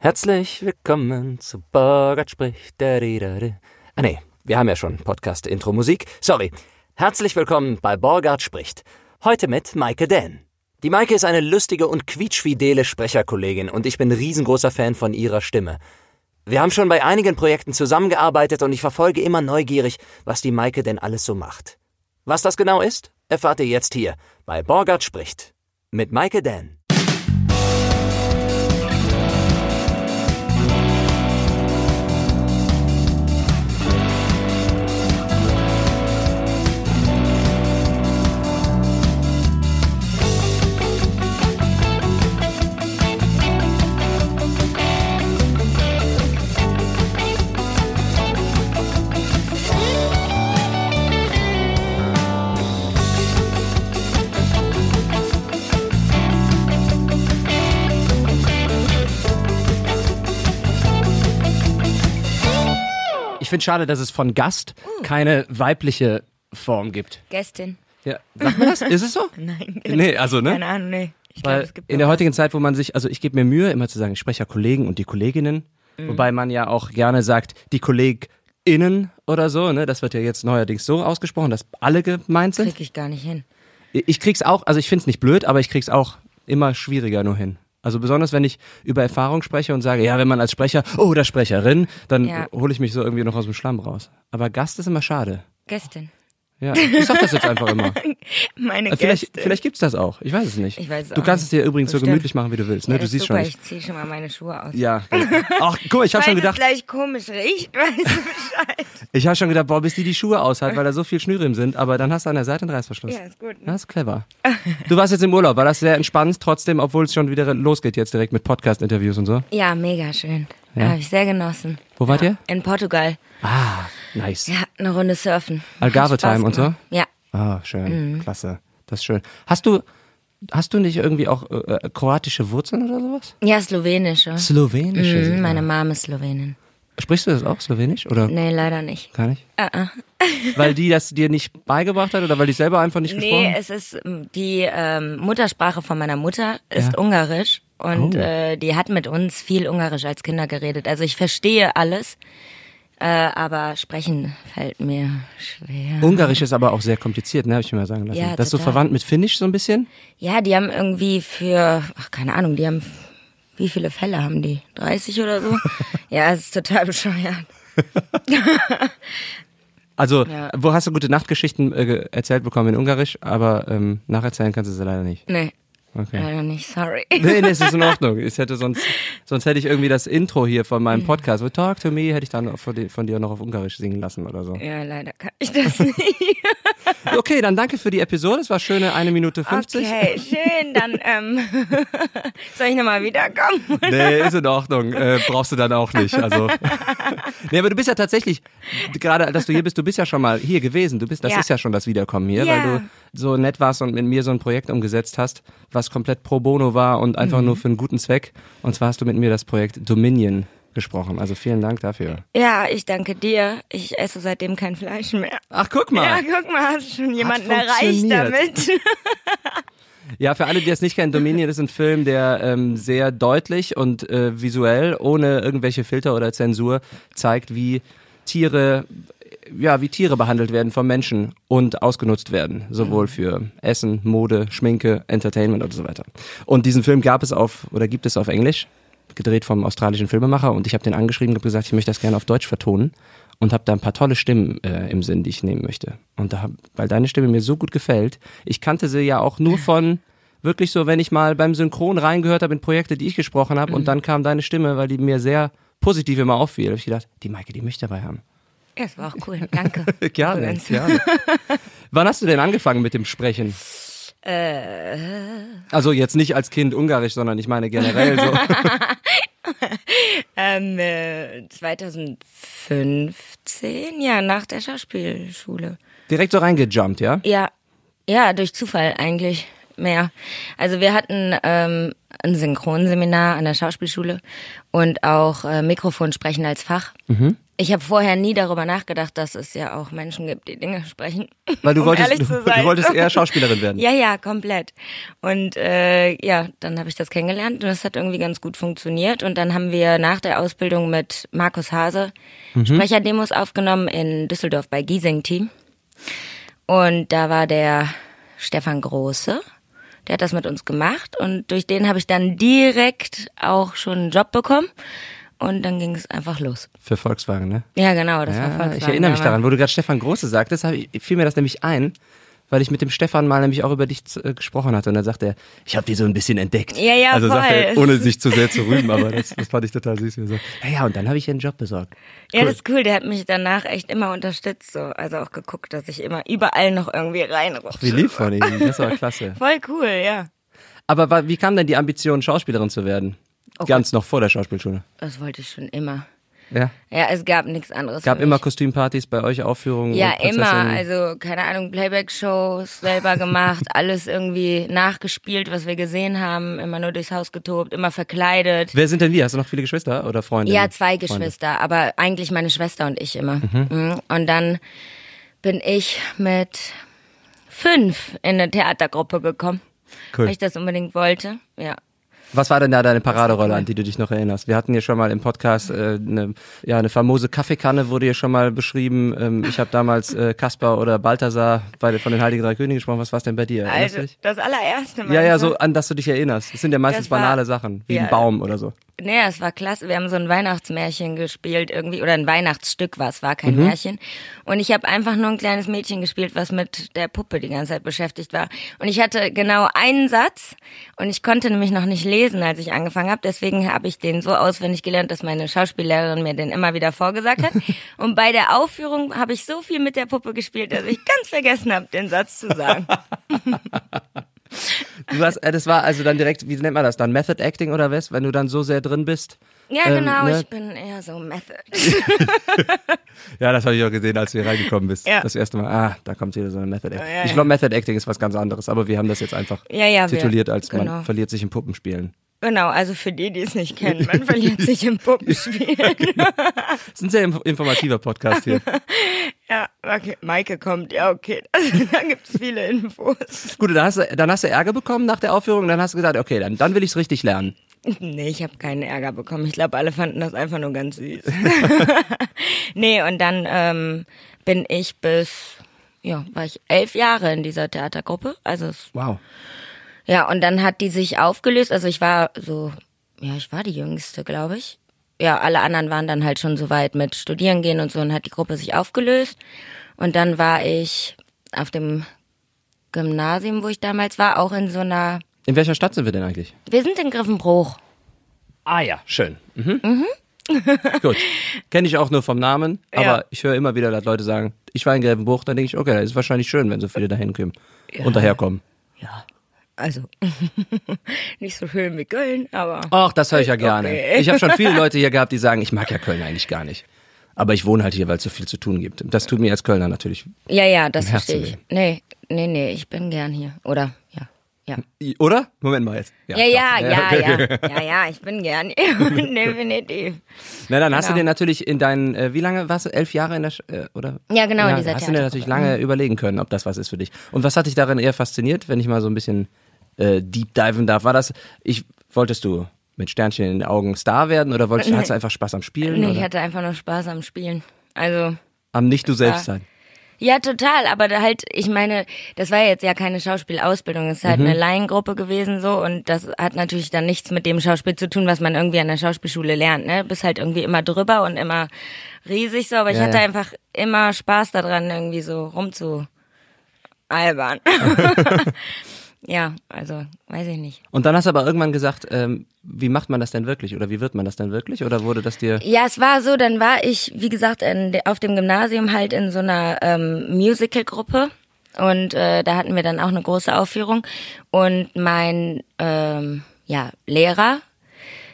Herzlich willkommen zu Borgert spricht. Da, da. Ah nee, wir haben ja schon Podcast-Intro-Musik. Sorry. Herzlich willkommen bei Borgert spricht. Heute mit Maike Dän. Die Maike ist eine lustige und quietschfidele Sprecherkollegin und ich bin riesengroßer Fan von ihrer Stimme. Wir haben schon bei einigen Projekten zusammengearbeitet und ich verfolge immer neugierig, was die Maike denn alles so macht. Was das genau ist, erfahrt ihr jetzt hier bei Borgert spricht. Mit Maike Dän. Ich finde schade, dass es von Gast keine weibliche Form gibt. Gästin. Ja, sagt man das? Ist es so? Nein. Nee, also, ne? Keine Ahnung, nee. Ich Weil es gibt in der heutigen Zeit, wo man sich, also ich gebe mir Mühe, immer zu sagen, ich spreche ja Kollegen und die Kolleginnen, Mhm. wobei man ja auch gerne sagt, die KollegInnen oder so, ne? Das wird ja jetzt neuerdings so ausgesprochen, dass alle gemeint sind. krieg ich gar nicht hin. Ich krieg's auch, also ich find's nicht blöd, aber ich krieg's auch immer schwieriger nur hin. Also besonders wenn ich über Erfahrung spreche und sage, ja, wenn man als Sprecher oder Sprecherin, dann Ja. hole ich mich so irgendwie noch aus dem Schlamm raus. Aber Gast ist immer schade. Gästin. Ja, ich sag das jetzt einfach immer. Meine Äh, Vielleicht, Gästin. vielleicht gibt's das auch. Ich weiß es nicht. Ich weiß es du auch kannst es dir übrigens so Bestimmt. gemütlich machen, wie du willst. Ne? ja, du siehst ist schon super, nicht. ich ziehe schon mal meine Schuhe aus. Ja. Ach, guck ich habe schon gedacht, gleich komisch riecht, weißt du Bescheid. ich habe schon gedacht, boah, bis die die Schuhe aushält, weil da so viel Schnüre im sind. Aber dann hast du an der Seite einen Reißverschluss. Ja, ist gut. Ne? Das ist clever. Du warst jetzt im Urlaub, war das sehr entspannt trotzdem, obwohl es schon wieder losgeht jetzt direkt mit Podcast-Interviews und so? Ja, mega schön. Ja? Habe ich sehr genossen. Wo wart ihr? In Portugal. Ah, nice. Ja, eine Runde surfen. Algarve Hat Spaß Time und so? Ja. Ah, schön, Mhm. klasse. Das ist schön. Hast du, hast du nicht irgendwie auch äh, äh, kroatische Wurzeln oder sowas? Ja, slowenische. Slowenische. Mhm, meine. Mom ist Slowenin. Sprichst du das auch, Slowenisch? Oder Nee, leider nicht. gar nicht? Ah, ah. Weil die das dir nicht beigebracht hat oder weil die selber einfach nicht gesprochen Nee, hat? es ist ähm, die ähm, Muttersprache von meiner Mutter ist Ja. Ungarisch und Oh. äh, die hat mit uns viel Ungarisch als Kinder geredet. Also ich verstehe alles, äh, aber sprechen fällt mir schwer. Ungarisch ist aber auch sehr kompliziert, ne, habe ich mir mal sagen lassen. Ja, das ist so verwandt mit Finnisch so ein bisschen? Ja, die haben irgendwie für, ach keine Ahnung, die haben, wie viele Fälle haben die? 30 oder so? ja, es ist total bescheuert. Also, Ja. wo hast du gute Nachtgeschichten äh, erzählt bekommen in Ungarisch, aber ähm, nacherzählen kannst du sie leider nicht. Nee, Okay. leider nicht, sorry. Nee, nee, es ist in Ordnung. Ich hätte sonst, sonst hätte ich irgendwie das Intro hier von Mhm. meinem Podcast, with Talk to Me, hätte ich dann von dir, von dir noch auf Ungarisch singen lassen oder so. Ja, leider kann ich das nicht. Okay, dann danke für die Episode. Es war schöne eine Minute 50. Okay, schön, dann ähm, soll ich nochmal wiederkommen? Nee, ist in Ordnung. Äh, brauchst du dann auch nicht. Also. Nee, aber du bist ja tatsächlich, gerade dass du hier bist, du bist ja schon mal hier gewesen. Du bist, das Ja. ist ja schon das Wiederkommen hier, Ja. weil du so nett warst und mit mir so ein Projekt umgesetzt hast, was komplett pro bono war und Mhm. einfach nur für einen guten Zweck. Und zwar hast du mit mir das Projekt Dominion gesprochen. Also vielen Dank dafür. Ja, ich danke dir. Ich esse seitdem kein Fleisch mehr. Ach, guck mal. Ja, guck mal, hast du schon jemanden erreicht damit? Ja, für alle, die das nicht kennen, Dominion ist ein Film, der ähm, sehr deutlich und äh, visuell, ohne irgendwelche Filter oder Zensur, zeigt, wie Tiere, ja, wie Tiere behandelt werden von Menschen und ausgenutzt werden, sowohl für Essen, Mode, Schminke, Entertainment und so weiter. Und diesen Film gab es auf oder gibt es auf Englisch, gedreht vom australischen Filmemacher und ich habe den angeschrieben und gesagt, ich möchte das gerne auf Deutsch vertonen und habe da ein paar tolle Stimmen äh, im Sinn, die ich nehmen möchte. Und da, hab- weil deine Stimme mir so gut gefällt, ich kannte sie ja auch nur von wirklich so, wenn ich mal beim Synchron reingehört habe in Projekte, die ich gesprochen habe und dann kam deine Stimme, weil die mir sehr positiv immer auffiel, habe ich gedacht, die Maike, die möchte ich dabei haben. Ja, das war auch cool. Danke. Gerne, gerne. Wann hast du denn angefangen mit dem Sprechen? Äh, Also jetzt nicht als Kind Ungarisch, sondern ich meine generell so. ähm, äh, 2015, ja, nach der Schauspielschule. Direkt so reingejumpt, ja? Ja, ja, durch Zufall eigentlich mehr. Also wir hatten ähm, ein Synchronseminar an der Schauspielschule und auch äh, Mikrofonsprechen als Fach. Ich habe vorher nie darüber nachgedacht, dass es ja auch Menschen gibt, die Dinge sprechen. Weil du um wolltest, du, du wolltest eher Schauspielerin werden. Ja, ja, komplett. Und äh, ja, dann habe ich das kennengelernt und das hat irgendwie ganz gut funktioniert. Und dann haben wir nach der Ausbildung mit Markus Hase Sprecherdemos aufgenommen in Düsseldorf bei Giesing Team. Und da war der Stefan Große, der hat das mit uns gemacht und durch den habe ich dann direkt auch schon einen Job bekommen. Und dann ging es einfach los. Für Volkswagen, ne? Ja, genau, das war Ja, Volkswagen. ich erinnere mich daran, wo du gerade Stefan Große sagtest, fiel mir das nämlich ein, weil ich mit dem Stefan mal nämlich auch über dich äh, gesprochen hatte und dann sagte er, ich habe die so ein bisschen entdeckt. Ja, ja, Also sagt voll. er, ohne sich zu sehr zu rühmen, aber das, das fand ich total süß. So, ja, ja, und dann habe ich einen Job besorgt. Ja, Cool. das ist cool. Der hat mich danach echt immer unterstützt, so. Also auch geguckt, dass ich immer überall noch irgendwie reinrutsche. Wie lieb von ihm, das war klasse. Voll cool, ja. Aber wie kam denn die Ambition, Schauspielerin zu werden? Oh Ganz noch vor der Schauspielschule. Das wollte ich schon immer. Ja. Ja, es gab nichts anderes. Gab immer. Kostümpartys bei euch, Aufführungen? Ja, immer. Also, keine Ahnung, Playback-Shows selber gemacht, alles irgendwie nachgespielt, was wir gesehen haben, immer nur durchs Haus getobt, immer verkleidet. Wer sind denn wir? Hast du noch viele Geschwister oder Freunde? Ja, zwei Freunde. Geschwister, aber eigentlich meine Schwester und ich immer. Mhm. Und dann bin ich mit fünf in eine Theatergruppe gekommen, Cool. weil ich das unbedingt wollte. Ja. Was war denn da deine Paraderolle, an die du dich noch erinnerst? Wir hatten hier schon mal im Podcast äh, eine, ja, eine famose Kaffeekanne wurde hier schon mal beschrieben. Ähm, ich habe damals äh, Kaspar oder Balthasar bei, von den Heiligen Drei Königen gesprochen. Was war's denn bei dir? Also, das allererste Mal. Ja, ja, so an das du dich erinnerst. Das sind ja meistens war- banale Sachen, wie ja. ein Baum oder so. Nee, es war klasse. Wir haben so ein Weihnachtsmärchen gespielt irgendwie, oder ein Weihnachtsstück war es, war Mhm. kein Märchen. Und ich habe einfach nur ein kleines Mädchen gespielt, was mit der Puppe die ganze Zeit beschäftigt war. Und ich hatte genau einen Satz und ich konnte nämlich noch nicht lesen, als ich angefangen habe. Deswegen habe ich den so auswendig gelernt, dass meine Schauspiellehrerin mir den immer wieder vorgesagt hat. und bei der Aufführung habe ich so viel mit der Puppe gespielt, dass ich ganz vergessen habe, den Satz zu sagen. Du hast, äh, das war also dann direkt, wie nennt man das dann? Method Acting oder was? Wenn du dann so sehr drin bist? Ja, Ähm, genau, ne? ich bin eher so Method. Ja, das habe ich auch gesehen, als du hier reingekommen bist. Ja. Das erste Mal, ah, da kommt wieder so eine Method Acting. ja, ich ja. glaube, Method Acting ist was ganz anderes, aber wir haben das jetzt einfach Ja, ja, wir- tituliert als genau. man verliert sich im Puppenspielen. Genau, also für die, die es nicht kennen, man verliert sich im Puppenspiel. Das ist ein sehr inf- informativer Podcast hier. ja, okay, Maike kommt, ja, okay, also, da gibt es viele Infos. Gut, dann hast, du, dann hast du Ärger bekommen nach der Aufführung und dann hast du gesagt, okay, dann, dann will ich es richtig lernen. Nee, ich habe keinen Ärger bekommen. Ich glaube, alle fanden das einfach nur ganz süß. nee, und dann ähm, bin ich bis, ja, war ich elf Jahre in dieser Theatergruppe. Also es Wow. Ja, und dann hat die sich aufgelöst. Also ich war so, ja, ich war die Jüngste, glaube ich. Ja, alle anderen waren dann halt schon so weit mit Studieren gehen und so und hat die Gruppe sich aufgelöst. Und dann war ich auf dem Gymnasium, wo ich damals war, auch in so einer, In welcher Stadt sind wir denn eigentlich? wir sind in Griffenbruch. Ah ja, schön. Mhm. Gut. Kenne ich auch nur vom Namen, aber Ja. ich höre immer wieder, dass Leute sagen, ich war in Gelbenbruch, dann denke ich, okay, das ist wahrscheinlich schön, wenn so viele dahin kommen und daherkommen. Ja, also nicht so schön wie Köln, aber Ach, das höre ich ja gerne. Okay. Ich habe schon viele Leute hier gehabt, die sagen, ich mag ja Köln eigentlich gar nicht. Aber ich wohne halt hier, weil es so viel zu tun gibt. Das tut mir als Kölner natürlich. ja, ja, das verstehe ich. Nee, nee, nee, ich bin gern hier. Oder, ja, ja. Oder? Moment mal jetzt. Ja, ja, ja, okay, ja, okay. ja, ja, ich bin gern hier. Definitiv. Na, dann hast du Genau. dir natürlich in deinen, äh, wie lange warst du? Elf Jahre in der, Sch äh, oder? Ja, genau, in dieser Hast du dir natürlich Theatergruppe. Mhm. lange überlegen können, ob das was ist für dich. Und was hat dich darin eher fasziniert, wenn ich mal so ein bisschen äh, deep diven darf? War das, ich, wolltest du mit Sternchen in den Augen Star werden oder wolltest du, hattest du einfach Spaß am Spielen? Nee, ich oder? hatte einfach nur Spaß am Spielen. Also, Am nicht du selbst sein. ja, total, aber da halt, ich meine, das war jetzt ja keine Schauspielausbildung, es ist halt Mhm. eine Laiengruppe gewesen so und das hat natürlich dann nichts mit dem Schauspiel zu tun, was man irgendwie an der Schauspielschule lernt, ne? Bist halt irgendwie immer drüber und immer riesig so, aber ich Ja, hatte ja. einfach immer Spaß daran, irgendwie so rumzu albern. ja, also, weiß ich nicht. Und dann hast du aber irgendwann gesagt, ähm, wie macht man das denn wirklich? Oder wie wird man das denn wirklich? Oder wurde das dir, Ja, es war so, dann war ich, wie gesagt, in, auf dem Gymnasium halt in so einer ähm, Musical-Gruppe und äh, da hatten wir dann auch eine große Aufführung und mein ähm, ja, Lehrer,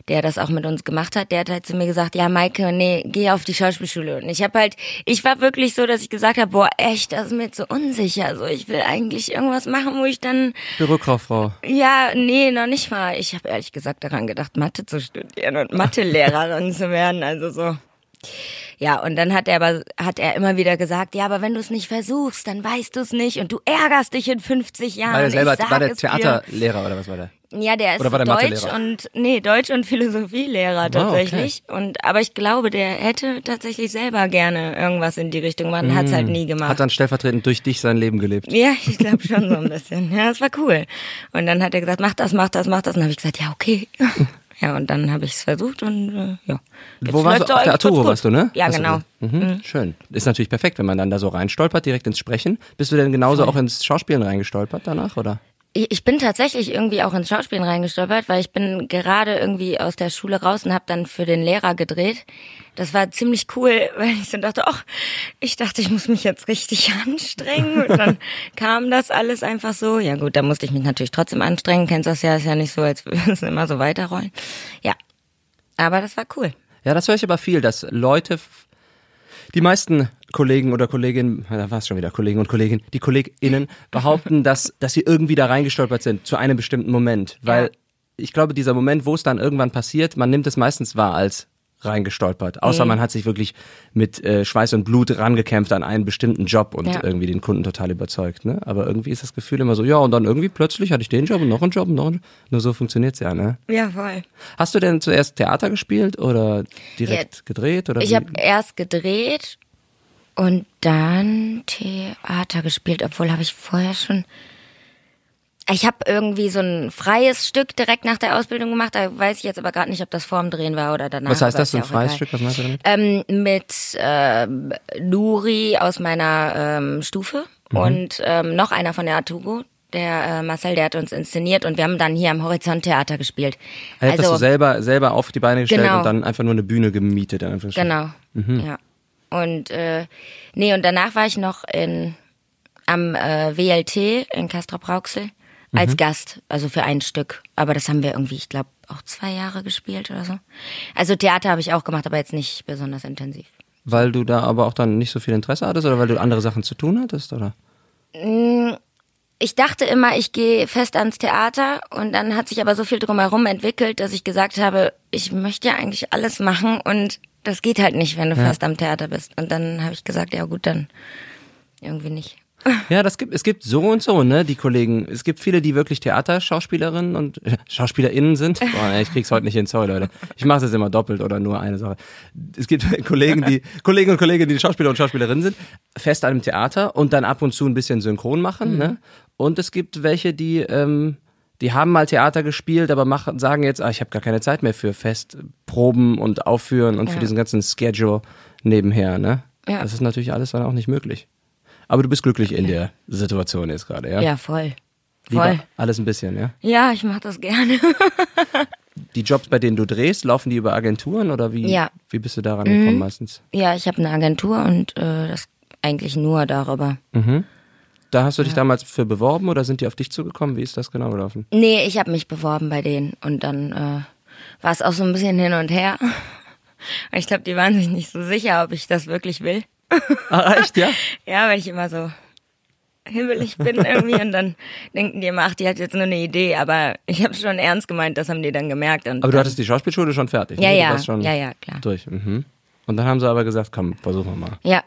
der das auch mit uns gemacht hat, der hat halt zu mir gesagt, ja Maike, nee, geh auf die Schauspielschule. Und ich habe halt, ich war wirklich so, dass ich gesagt habe, boah, echt, das ist mir zu unsicher. So, ich will eigentlich irgendwas machen, wo ich dann Bürokauffrau? ja, nee, noch nicht mal. Ich habe ehrlich gesagt daran gedacht, Mathe zu studieren und Mathelehrerin zu werden. Also so. Ja, und dann hat er aber hat er immer wieder gesagt, ja, aber wenn du es nicht versuchst, dann weißt du es nicht und du ärgerst dich in 50 Jahren. War der selber, war der. Theaterlehrer oder was war der? Ja, der ist Deutsch und nee, Deutsch und Philosophielehrer tatsächlich. Und aber ich glaube, der hätte tatsächlich selber gerne irgendwas in die Richtung gemacht, hat's halt nie gemacht. Mm. Hat dann stellvertretend durch dich sein Leben gelebt. Ja, ich glaube schon so ein bisschen. Ja, es war cool. Und dann hat er gesagt, mach das, mach das, mach das. Und dann habe ich gesagt, ja, okay. Ja, und dann habe ich es versucht und äh, ja. Jetzt Wo warst du? Auf der Arturo warst du, ne? Ja, Hast genau. gesagt. Mhm. Schön. Ist natürlich perfekt, wenn man dann da so reinstolpert, direkt ins Sprechen. Bist du denn genauso auch ins Schauspielen reingestolpert danach, oder? Ich bin tatsächlich irgendwie auch ins Schauspielen reingestolpert, weil ich bin gerade irgendwie aus der Schule raus und habe dann für den Lehrer gedreht. Das war ziemlich cool, weil ich so dachte, ach, ich dachte, ich muss mich jetzt richtig anstrengen. Und dann kam das alles einfach so. Ja gut, da musste ich mich natürlich trotzdem anstrengen. Kennst das ja, ist ja nicht so, als würde es immer so weiterrollen. Ja, aber das war cool. Ja, das höre ich aber viel, dass Leute, die meisten Kollegen oder Kolleginnen, da war es schon wieder Kollegen und Kolleginnen, die KollegInnen behaupten, dass, dass sie irgendwie da reingestolpert sind zu einem bestimmten Moment. Weil Ja. ich glaube, dieser Moment, wo es dann irgendwann passiert, man nimmt es meistens wahr als reingestolpert. Außer man hat sich wirklich mit äh, Schweiß und Blut rangekämpft an einen bestimmten Job und Ja. irgendwie den Kunden total überzeugt. Ne? Aber irgendwie ist das Gefühl immer so, ja, und dann irgendwie plötzlich hatte ich den Job und noch einen Job und noch einen Job. Nur so funktioniert's ja, ne? Ja, voll. Hast du denn zuerst Theater gespielt oder direkt Ja, gedreht? Oder Ich habe erst gedreht und dann Theater gespielt, obwohl habe ich vorher schon. Ich habe irgendwie so ein freies Stück direkt nach der Ausbildung gemacht. Da weiß ich jetzt aber gerade nicht, ob das vorm Drehen war oder danach. Was heißt das, so ein freies egal. Stück? Was meinst du damit? Ähm, mit ähm, Nuri aus meiner ähm, Stufe Mhm. und ähm, noch einer von der Artugo. Der äh, Marcel, der hat uns inszeniert und wir haben dann hier am Horizont Theater gespielt. Er hat das so selber, selber auf die Beine gestellt Genau. und dann einfach nur eine Bühne gemietet. Genau. Mhm. Ja. Und äh, nee, und danach war ich noch in am äh, WLT in Castrop Rauxel Mhm. als Gast, also für ein Stück. Aber das haben wir irgendwie, ich glaube, auch zwei Jahre gespielt oder so. Also Theater habe ich auch gemacht, aber jetzt nicht besonders intensiv. Weil du da aber auch dann nicht so viel Interesse hattest oder weil du andere Sachen zu tun hattest? Oder? Ich dachte immer, ich gehe fest ans Theater und dann hat sich aber so viel drumherum entwickelt, dass ich gesagt habe, ich möchte ja eigentlich alles machen und das geht halt nicht, wenn du fest am Theater bist. Und dann habe ich gesagt, ja gut, dann irgendwie nicht. Ja, das gibt, es gibt so und so, ne, die Kollegen. Es gibt viele, die wirklich Theaterschauspielerinnen und SchauspielerInnen sind. Boah, ich krieg's heute nicht hin, sorry, Leute. Ich mache das immer doppelt oder nur eine Sache. Es gibt Kollegen, die, Kollegen und Kolleginnen, die Schauspieler und Schauspielerinnen sind, fest an einem Theater und dann ab und zu ein bisschen synchron machen, ne. Und es gibt welche, die, ähm, die haben mal Theater gespielt, aber machen, sagen jetzt, ah, ich habe gar keine Zeit mehr für Festproben und Aufführen und für Ja. diesen ganzen Schedule nebenher, ne? Ja. Das ist natürlich alles dann auch nicht möglich. Aber du bist glücklich in der Situation jetzt gerade, ja? Ja, voll. Lieber Voll. alles ein bisschen, ja? Ja, ich mache das gerne. Die Jobs, bei denen du drehst, laufen die über Agenturen oder wie, Ja. Mhm. wie bist du daran gekommen meistens? ja, ich habe eine Agentur und äh, das eigentlich nur darüber. Da hast du dich damals für beworben oder sind die auf dich zugekommen? Wie ist das genau gelaufen? Nee, ich habe mich beworben bei denen und dann äh, war es auch so ein bisschen hin und her. Ich glaube, die waren sich nicht so sicher, ob ich das wirklich will. Ah, echt, ja? Ja, weil ich immer so hibbelig bin irgendwie und dann denken die immer, ach, die hat jetzt nur eine Idee, aber ich habe schon ernst gemeint, das haben die dann gemerkt. Und Aber du hattest die Schauspielschule schon fertig, Ja, ne? Ja, schon ja, ja, klar. durch. Mhm. Und dann haben sie aber gesagt, komm, versuchen wir mal. Ja,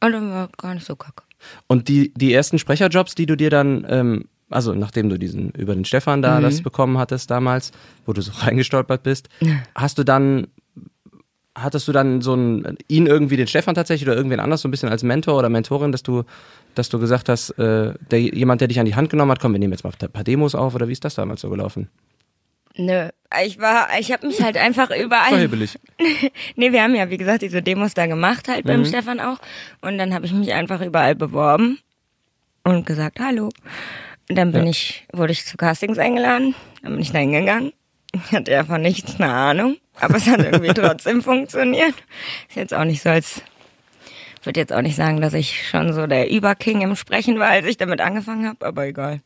und dann war gar nicht so kacke. Und die, die ersten Sprecherjobs, die du dir dann, ähm, also nachdem du diesen über den Stefan da Mhm. das bekommen hattest damals, wo du so reingestolpert bist, hast du dann, hattest du dann so einen, ihn irgendwie, den Stefan tatsächlich oder irgendwen anders so ein bisschen als Mentor oder Mentorin, dass du, dass du gesagt hast, äh, der, jemand, der dich an die Hand genommen hat, komm, wir nehmen jetzt mal ein paar Demos auf oder wie ist das damals so gelaufen? Nö, ich war, ich habe mich halt einfach überall. Verhebelig. Nee, wir haben ja, wie gesagt, diese Demos da gemacht, halt Mhm. beim Stefan auch. Und dann habe ich mich einfach überall beworben und gesagt, hallo. Und dann bin Ja. ich, wurde ich zu Castings eingeladen. Dann bin ich da hingegangen. Ich hatte ja von nichts eine Ahnung, aber es hat irgendwie trotzdem funktioniert. Ist jetzt auch nicht so, als würde jetzt auch nicht sagen, dass ich schon so der Überking im Sprechen war, als ich damit angefangen habe, aber egal.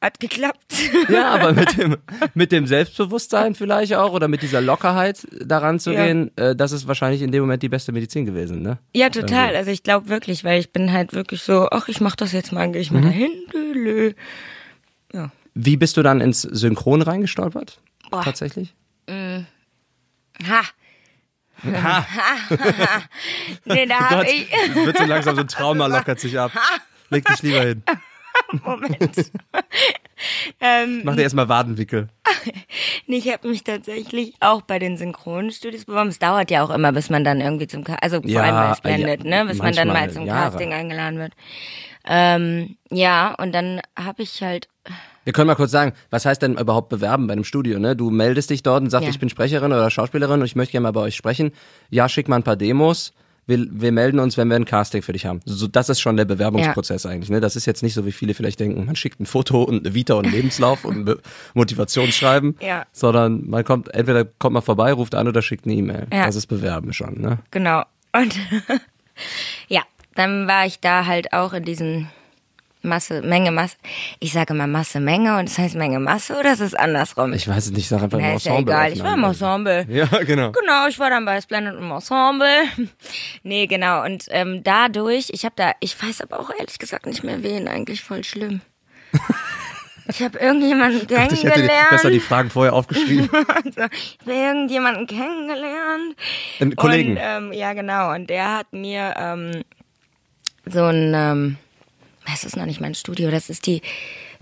Hat geklappt. Ja, aber mit dem, mit dem Selbstbewusstsein vielleicht auch oder mit dieser Lockerheit daran zu Ja. gehen, äh, das ist wahrscheinlich in dem Moment die beste Medizin gewesen, ne? Ja, total. Also ich glaube wirklich, weil ich bin halt wirklich so, ach, ich mach das jetzt mal, gehe ich mal dahin. Lülü. Ja. Wie bist du dann ins Synchron reingestolpert? Boah. Tatsächlich? Ha. nee, da habe ich. wird so langsam so ein Trauma lockert sich ab. Leg dich lieber hin. Moment. ähm, Mach dir erstmal Wadenwickel. nee, ich habe mich tatsächlich auch bei den Synchronstudios beworben. Es dauert ja auch immer, bis man dann irgendwie zum, also vor Ja, allem bei Splendid, ja, ne, bis man dann mal zum Jahre. Casting eingeladen wird. Ähm, ja, und dann habe ich halt Wir können mal kurz sagen, was heißt denn überhaupt bewerben bei einem Studio? Ne? Du meldest dich dort und sagst, Ja. ich bin Sprecherin oder Schauspielerin und ich möchte gerne mal bei euch sprechen. Ja, schick mal ein paar Demos. Wir, wir melden uns, wenn wir ein Casting für dich haben. So, das ist schon der Bewerbungsprozess eigentlich. Ne? Das ist jetzt nicht so, wie viele vielleicht denken, man schickt ein Foto und eine Vita und einen Lebenslauf und ein Be- Motivationsschreiben, Ja. sondern man kommt, entweder kommt man vorbei, ruft an oder schickt eine E-Mail. Ja. Das ist Bewerben schon. Ne? Genau. Und ja, dann war ich da halt auch in diesen Masse, Menge, Masse. Ich sage immer Masse, Menge und das heißt Menge, Masse oder ist es andersrum? Ich weiß es nicht, sag einfach Na, im ist ja Ensemble. egal. Ich war im Ensemble. Ja, genau. Genau, ich war dann bei Splendid im Ensemble. nee, genau. Und ähm, dadurch, ich habe da, ich weiß aber auch ehrlich gesagt nicht mehr wen, eigentlich voll schlimm. Ich habe irgendjemanden Ich hätte kennengelernt. besser die Fragen vorher aufgeschrieben. also, ich habe irgendjemanden kennengelernt. Einen Kollegen. Und, ähm, ja, genau. Und der hat mir ähm, so ein, ähm, das ist noch nicht mein Studio, das ist die,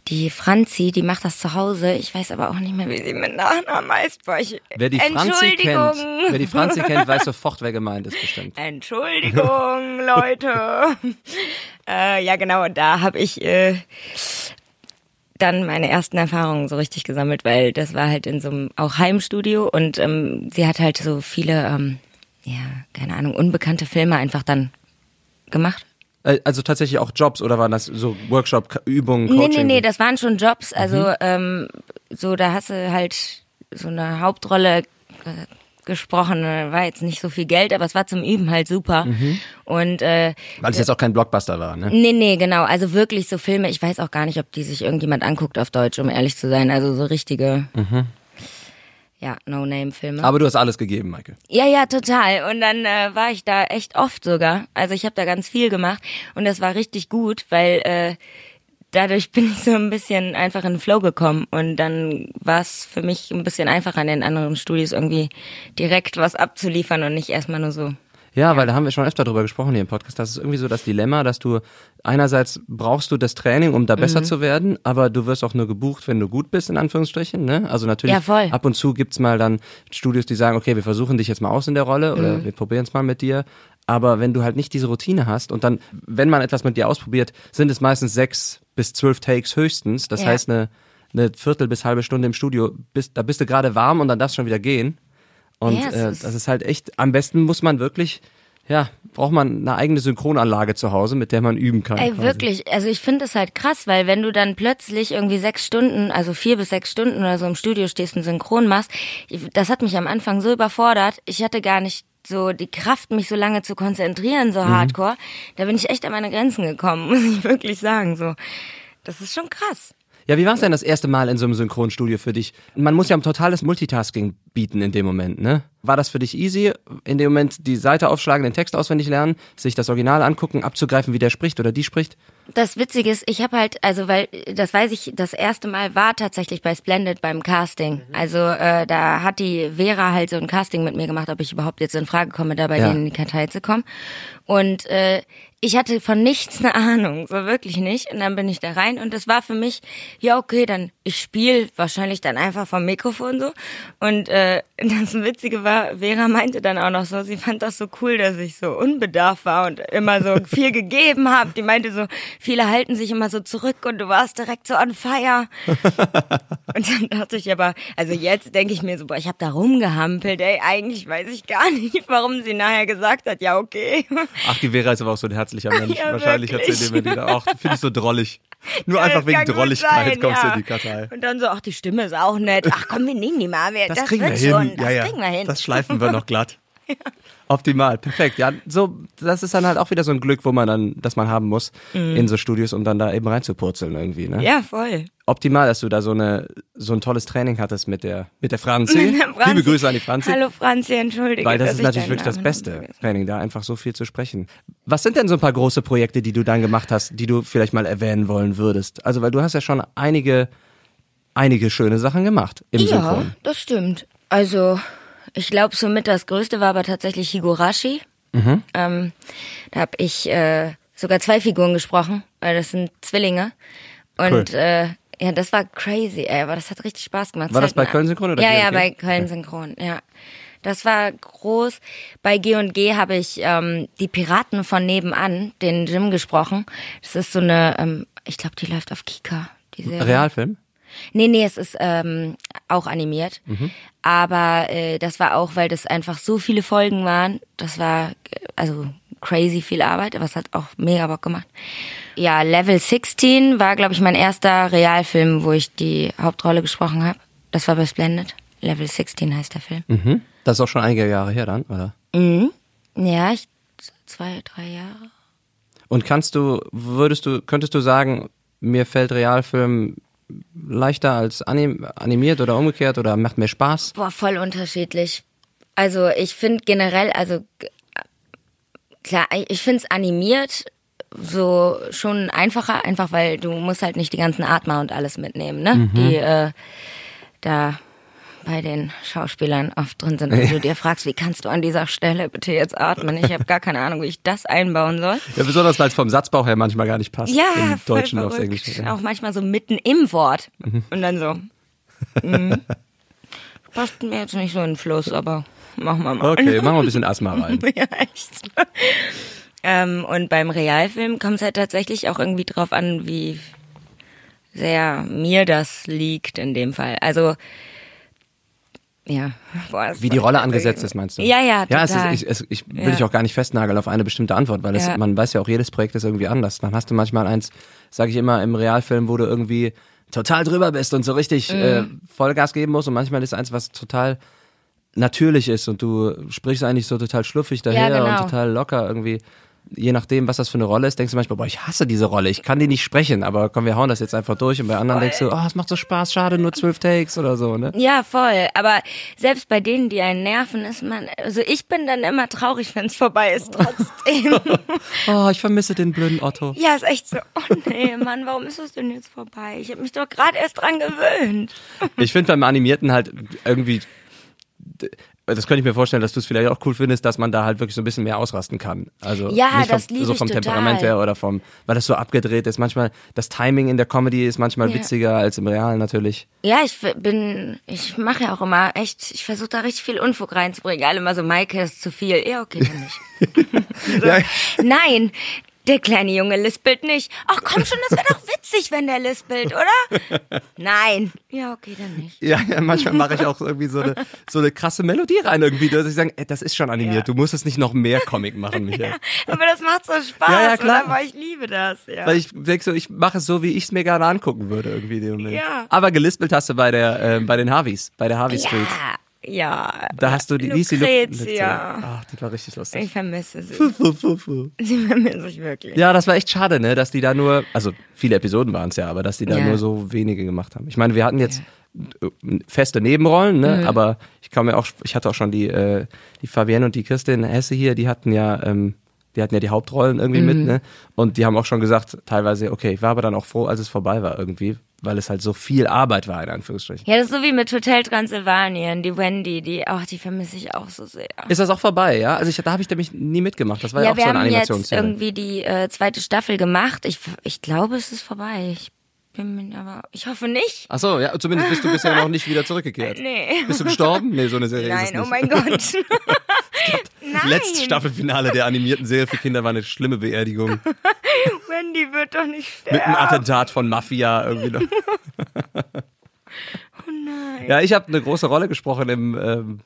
die Franzi, die macht das zu Hause. Ich weiß aber auch nicht mehr, wie sie mit Nachnamen heißt. Boah, ich, Wer die Franzi Entschuldigung. kennt, wer die Franzi kennt, weiß sofort, wer gemeint ist, bestimmt. Entschuldigung, Leute. äh, ja, genau. Und da habe ich äh, dann meine ersten Erfahrungen so richtig gesammelt, weil das war halt in so einem auch Heimstudio und ähm, sie hat halt so viele, ähm, ja, keine Ahnung, unbekannte Filme einfach dann gemacht. Äh, Also tatsächlich auch Jobs oder waren das so Workshop, Übungen, Nee, Coaching? nee, nee, das waren schon Jobs. Also Mhm. ähm, so, da hast du halt so eine Hauptrolle äh, gesprochen. War jetzt nicht so viel Geld, aber es war zum Üben halt super. Mhm. Und äh, Weil es jetzt auch kein Blockbuster war, ne? Nee, nee, genau. Also wirklich so Filme. Ich weiß auch gar nicht, ob die sich irgendjemand anguckt auf Deutsch, um ehrlich zu sein. Also so richtige, ja, No-Name-Filme. Aber du hast alles gegeben, Maike. Ja, ja, total. Und dann äh, war ich da echt oft sogar. Also ich habe da ganz viel gemacht und das war richtig gut, weil äh, dadurch bin ich so ein bisschen einfach in den Flow gekommen und dann war es für mich ein bisschen einfacher in den anderen Studios irgendwie direkt was abzuliefern und nicht erstmal nur so. Ja, weil da haben wir schon öfter drüber gesprochen hier im Podcast. Das ist irgendwie so das Dilemma, dass du einerseits brauchst du das Training, um da Mhm. besser zu werden, aber du wirst auch nur gebucht, wenn du gut bist, in Anführungsstrichen. Ne? Also natürlich Ja, voll. ab und zu gibt's mal dann Studios, die sagen, okay, wir versuchen dich jetzt mal aus in der Rolle Mhm. oder wir probieren es mal mit dir. Aber wenn du halt nicht diese Routine hast und dann, wenn man etwas mit dir ausprobiert, sind es meistens sechs bis zwölf Takes höchstens. Das Ja. heißt, eine, eine Viertel bis halbe Stunde im Studio, bist, da bist du gerade warm und dann darfst du schon wieder gehen. Und Ja, äh, das ist halt echt, am besten muss man wirklich, ja, braucht man eine eigene Synchronanlage zu Hause, mit der man üben kann. Ey, quasi. wirklich. Also ich finde es halt krass, weil wenn du dann plötzlich irgendwie sechs Stunden, also vier bis sechs Stunden oder so im Studio stehst und synchron machst, das hat mich am Anfang so überfordert. Ich hatte gar nicht so die Kraft, mich so lange zu konzentrieren, Mhm. so hardcore. Da bin ich echt an meine Grenzen gekommen, muss ich wirklich sagen. So, das ist schon krass. Ja, wie war es denn das erste Mal in so einem Synchronstudio für dich? Man muss ja ein totales Multitasking bieten in dem Moment, ne? War das für dich easy, in dem Moment die Seite aufschlagen, den Text auswendig lernen, sich das Original angucken, abzugreifen, wie der spricht oder die spricht? Das Witzige ist, ich habe halt, also weil, das weiß ich, das erste Mal war tatsächlich bei Splendid beim Casting. Also äh, da hat die Vera halt so ein Casting mit mir gemacht, ob ich überhaupt jetzt in Frage komme, da bei Ja. denen in die Kartei zu kommen. Und äh, ich hatte von nichts eine Ahnung, so wirklich nicht. Und dann bin ich da rein und das war für mich, ja okay, dann ich spiele wahrscheinlich dann einfach vom Mikrofon so. Und äh, das Witzige war, Vera meinte dann auch noch so, sie fand das so cool, dass ich so unbedarft war und immer so viel gegeben habe. Die meinte so, viele halten sich immer so zurück und du warst direkt so on fire. und dann dachte ich aber, also jetzt denke ich mir so, boah, ich habe da rumgehampelt, ey, eigentlich weiß ich gar nicht, warum sie nachher gesagt hat, ja okay. Ach, die Vera ist aber auch so ein herzlicher Mensch. Ja, Wahrscheinlich hat sie dem Moment auch, finde ich so drollig. Nur einfach wegen Drolligkeit sein, kommst du ja. in die Kartei. Und dann so, ach, die Stimme ist auch nett. Ach komm, wir nehmen die mal. Wir, Das, das, kriegen wir hin. schon. Das ja, ja. kriegen wir hin. Das schleifen wir noch glatt. Optimal, perfekt. Ja, so, das ist dann halt auch wieder so ein Glück, wo man dann, das man haben muss in so Studios, um dann da eben reinzupurzeln irgendwie, ne? Mhm. ja, voll. Optimal, dass du da so eine, so ein tolles Training hattest mit der, mit der Franzi. Mit der Franzi. Liebe Grüße an die Franzi. Hallo Franzi, entschuldige. Weil das ist ich natürlich wirklich das beste Training, da einfach so viel zu sprechen. Was sind denn so ein paar große Projekte, die du dann gemacht hast, die du vielleicht mal erwähnen wollen würdest? Also, weil du hast ja schon einige, einige schöne Sachen gemacht im Ja, Synchron. das stimmt. Also, ich glaube, somit das Größte war aber tatsächlich Higurashi. Mhm. Ähm, da habe ich äh, sogar zwei Figuren gesprochen, weil das sind Zwillinge. Und Cool. äh, ja, das war crazy, ey, aber das hat richtig Spaß gemacht. War das bei Köln Synchron oder Ja, ja, bei Köln Synchron, ja. Das war groß. Bei G&G habe ich ähm, die Piraten von nebenan, den Jim gesprochen. Das ist so eine, ähm, ich glaube, die läuft auf Kika. Die Serie. Realfilm? Nee, nee, es ist ähm, auch animiert. Aber äh, das war auch, weil das einfach so viele Folgen waren. Das war äh, also crazy viel Arbeit, aber es hat auch mega Bock gemacht. Ja, Level 16 war, glaube ich, mein erster Realfilm, wo ich die Hauptrolle gesprochen habe. Das war bei Splendid. Level 16 heißt der Film. Mhm. Das ist auch schon einige Jahre her dann, oder? Ja, ich, zwei, drei Jahre. Und kannst du, würdest du, könntest du sagen, mir fällt Realfilm leichter als anim animiert oder umgekehrt oder macht mehr Spaß? Boah, voll unterschiedlich. Also ich finde generell, also klar, ich finde es animiert so schon einfacher, einfach weil du musst halt nicht die ganzen Atmer und alles mitnehmen, ne? Die äh, da bei den Schauspielern oft drin sind. Und du dir fragst, wie kannst du an dieser Stelle bitte jetzt atmen? Ich habe gar keine Ahnung, wie ich das einbauen soll. Ja, besonders weil es vom Satzbau her manchmal gar nicht passt. Ja, Im Deutschen aufs. Englische. Ja. Auch manchmal so mitten im Wort. Und dann so. Mhm. Passt mir jetzt nicht so in den Fluss, aber machen wir mal. Okay, machen wir ein bisschen Asthma rein. Ja, echt. ähm, und beim Realfilm kommt es halt tatsächlich auch irgendwie drauf an, wie sehr mir das liegt in dem Fall. Also, ja. Boah, Wie die Rolle angesetzt ist, meinst du? Ja, ja, Ja, es total. ist, ich, es, ich will Ja. dich auch gar nicht festnageln auf eine bestimmte Antwort, weil es, Ja. man weiß ja auch, jedes Projekt ist irgendwie anders. Dann hast du manchmal eins, sage ich immer, im Realfilm, wo du irgendwie total drüber bist und so richtig äh, Mhm. Vollgas geben musst und manchmal ist eins, was total natürlich ist und du sprichst eigentlich so total schluffig daher genau. und total locker irgendwie. Je nachdem, was das für eine Rolle ist, denkst du manchmal, boah, ich hasse diese Rolle, ich kann die nicht sprechen, aber komm, wir hauen das jetzt einfach durch. Und bei anderen denkst du, oh, es macht so Spaß, schade, nur zwölf Takes oder so, ne? Ja, voll. Aber selbst bei denen, die einen nerven, ist man, also ich bin dann immer traurig, wenn es vorbei ist, trotzdem. Oh, ich vermisse den blöden Otto. ja, ist echt so, oh nee, Mann, warum ist das denn jetzt vorbei? Ich habe mich doch gerade erst dran gewöhnt. Ich finde beim Animierten halt irgendwie, das könnte ich mir vorstellen, dass du es vielleicht auch cool findest, dass man da halt wirklich so ein bisschen mehr ausrasten kann. Also Ja, nicht das vom, lieb so ich vom total. Temperament her oder vom, weil das so abgedreht ist. Manchmal, das Timing in der Comedy ist manchmal Ja. witziger als im Realen natürlich. Ja, ich bin, ich mache ja auch immer echt, ich versuche da richtig viel Unfug reinzubringen. Alle immer so, Maike ist zu viel. Ja, okay, dann nicht. Ja. Nein, der kleine Junge lispelt nicht. Ach komm schon, das wäre doch witzig, wenn der lispelt, oder? Nein. Ja, okay, dann nicht. Ja, ja manchmal mache ich auch irgendwie so eine, so eine krasse Melodie rein irgendwie, dass ich sage, ey, das ist schon animiert, Ja. du musst es nicht noch mehr Comic machen, Michael. Aber das macht so Spaß, Ja, ja, klar. oder? Aber ich liebe das, ja. Weil ich denke so, ich mache es so, wie ich es mir gerne angucken würde irgendwie. Ja. Aber gelispelt hast du bei der, äh, bei den Harveys, bei der Harvey Street. ja, ja. Da hast du die, wie ist die Lu- Lucretia. Ach, die war richtig lustig. Ich vermisse sie. Fu, fu, fu. Sie vermisse ich wirklich. Ja, das war echt schade, ne, dass die da nur, also viele Episoden waren es ja, aber dass die da Ja. nur so wenige gemacht haben. Ich meine, wir hatten jetzt äh, feste Nebenrollen, ne, Mhm. aber ich kann mir auch, ich hatte auch schon die, äh, die Fabienne und die Christin Hesse hier, die hatten ja, ähm, die hatten ja die Hauptrollen irgendwie mit, Mhm. ne, und die haben auch schon gesagt, teilweise, okay, ich war aber dann auch froh, als es vorbei war irgendwie, weil es halt so viel Arbeit war, in Anführungsstrichen. Ja, das ist so wie mit Hotel Transylvanien, die Wendy, die, ach, die vermisse ich auch so sehr. Ist das auch vorbei, ja? Also ich, da habe ich nämlich nie mitgemacht. Das war ja, Ja, auch wir so eine haben jetzt Animationsserie. irgendwie die äh, zweite Staffel gemacht. Ich, ich glaube, es ist vorbei. Ich bin mir aber, ich hoffe nicht. Ach so, ja, zumindest bist du bisher noch nicht wieder zurückgekehrt. Nee. Bist du gestorben? Nee, so eine Serie ist es Nein, nicht. oh mein Gott. Nein. Letztes Staffelfinale der animierten Serie für Kinder war eine schlimme Beerdigung. Wendy wird doch nicht sterben. Mit einem Attentat von Mafia irgendwie noch. Oh nein. Ja, ich habe eine große Rolle gesprochen im, ähm,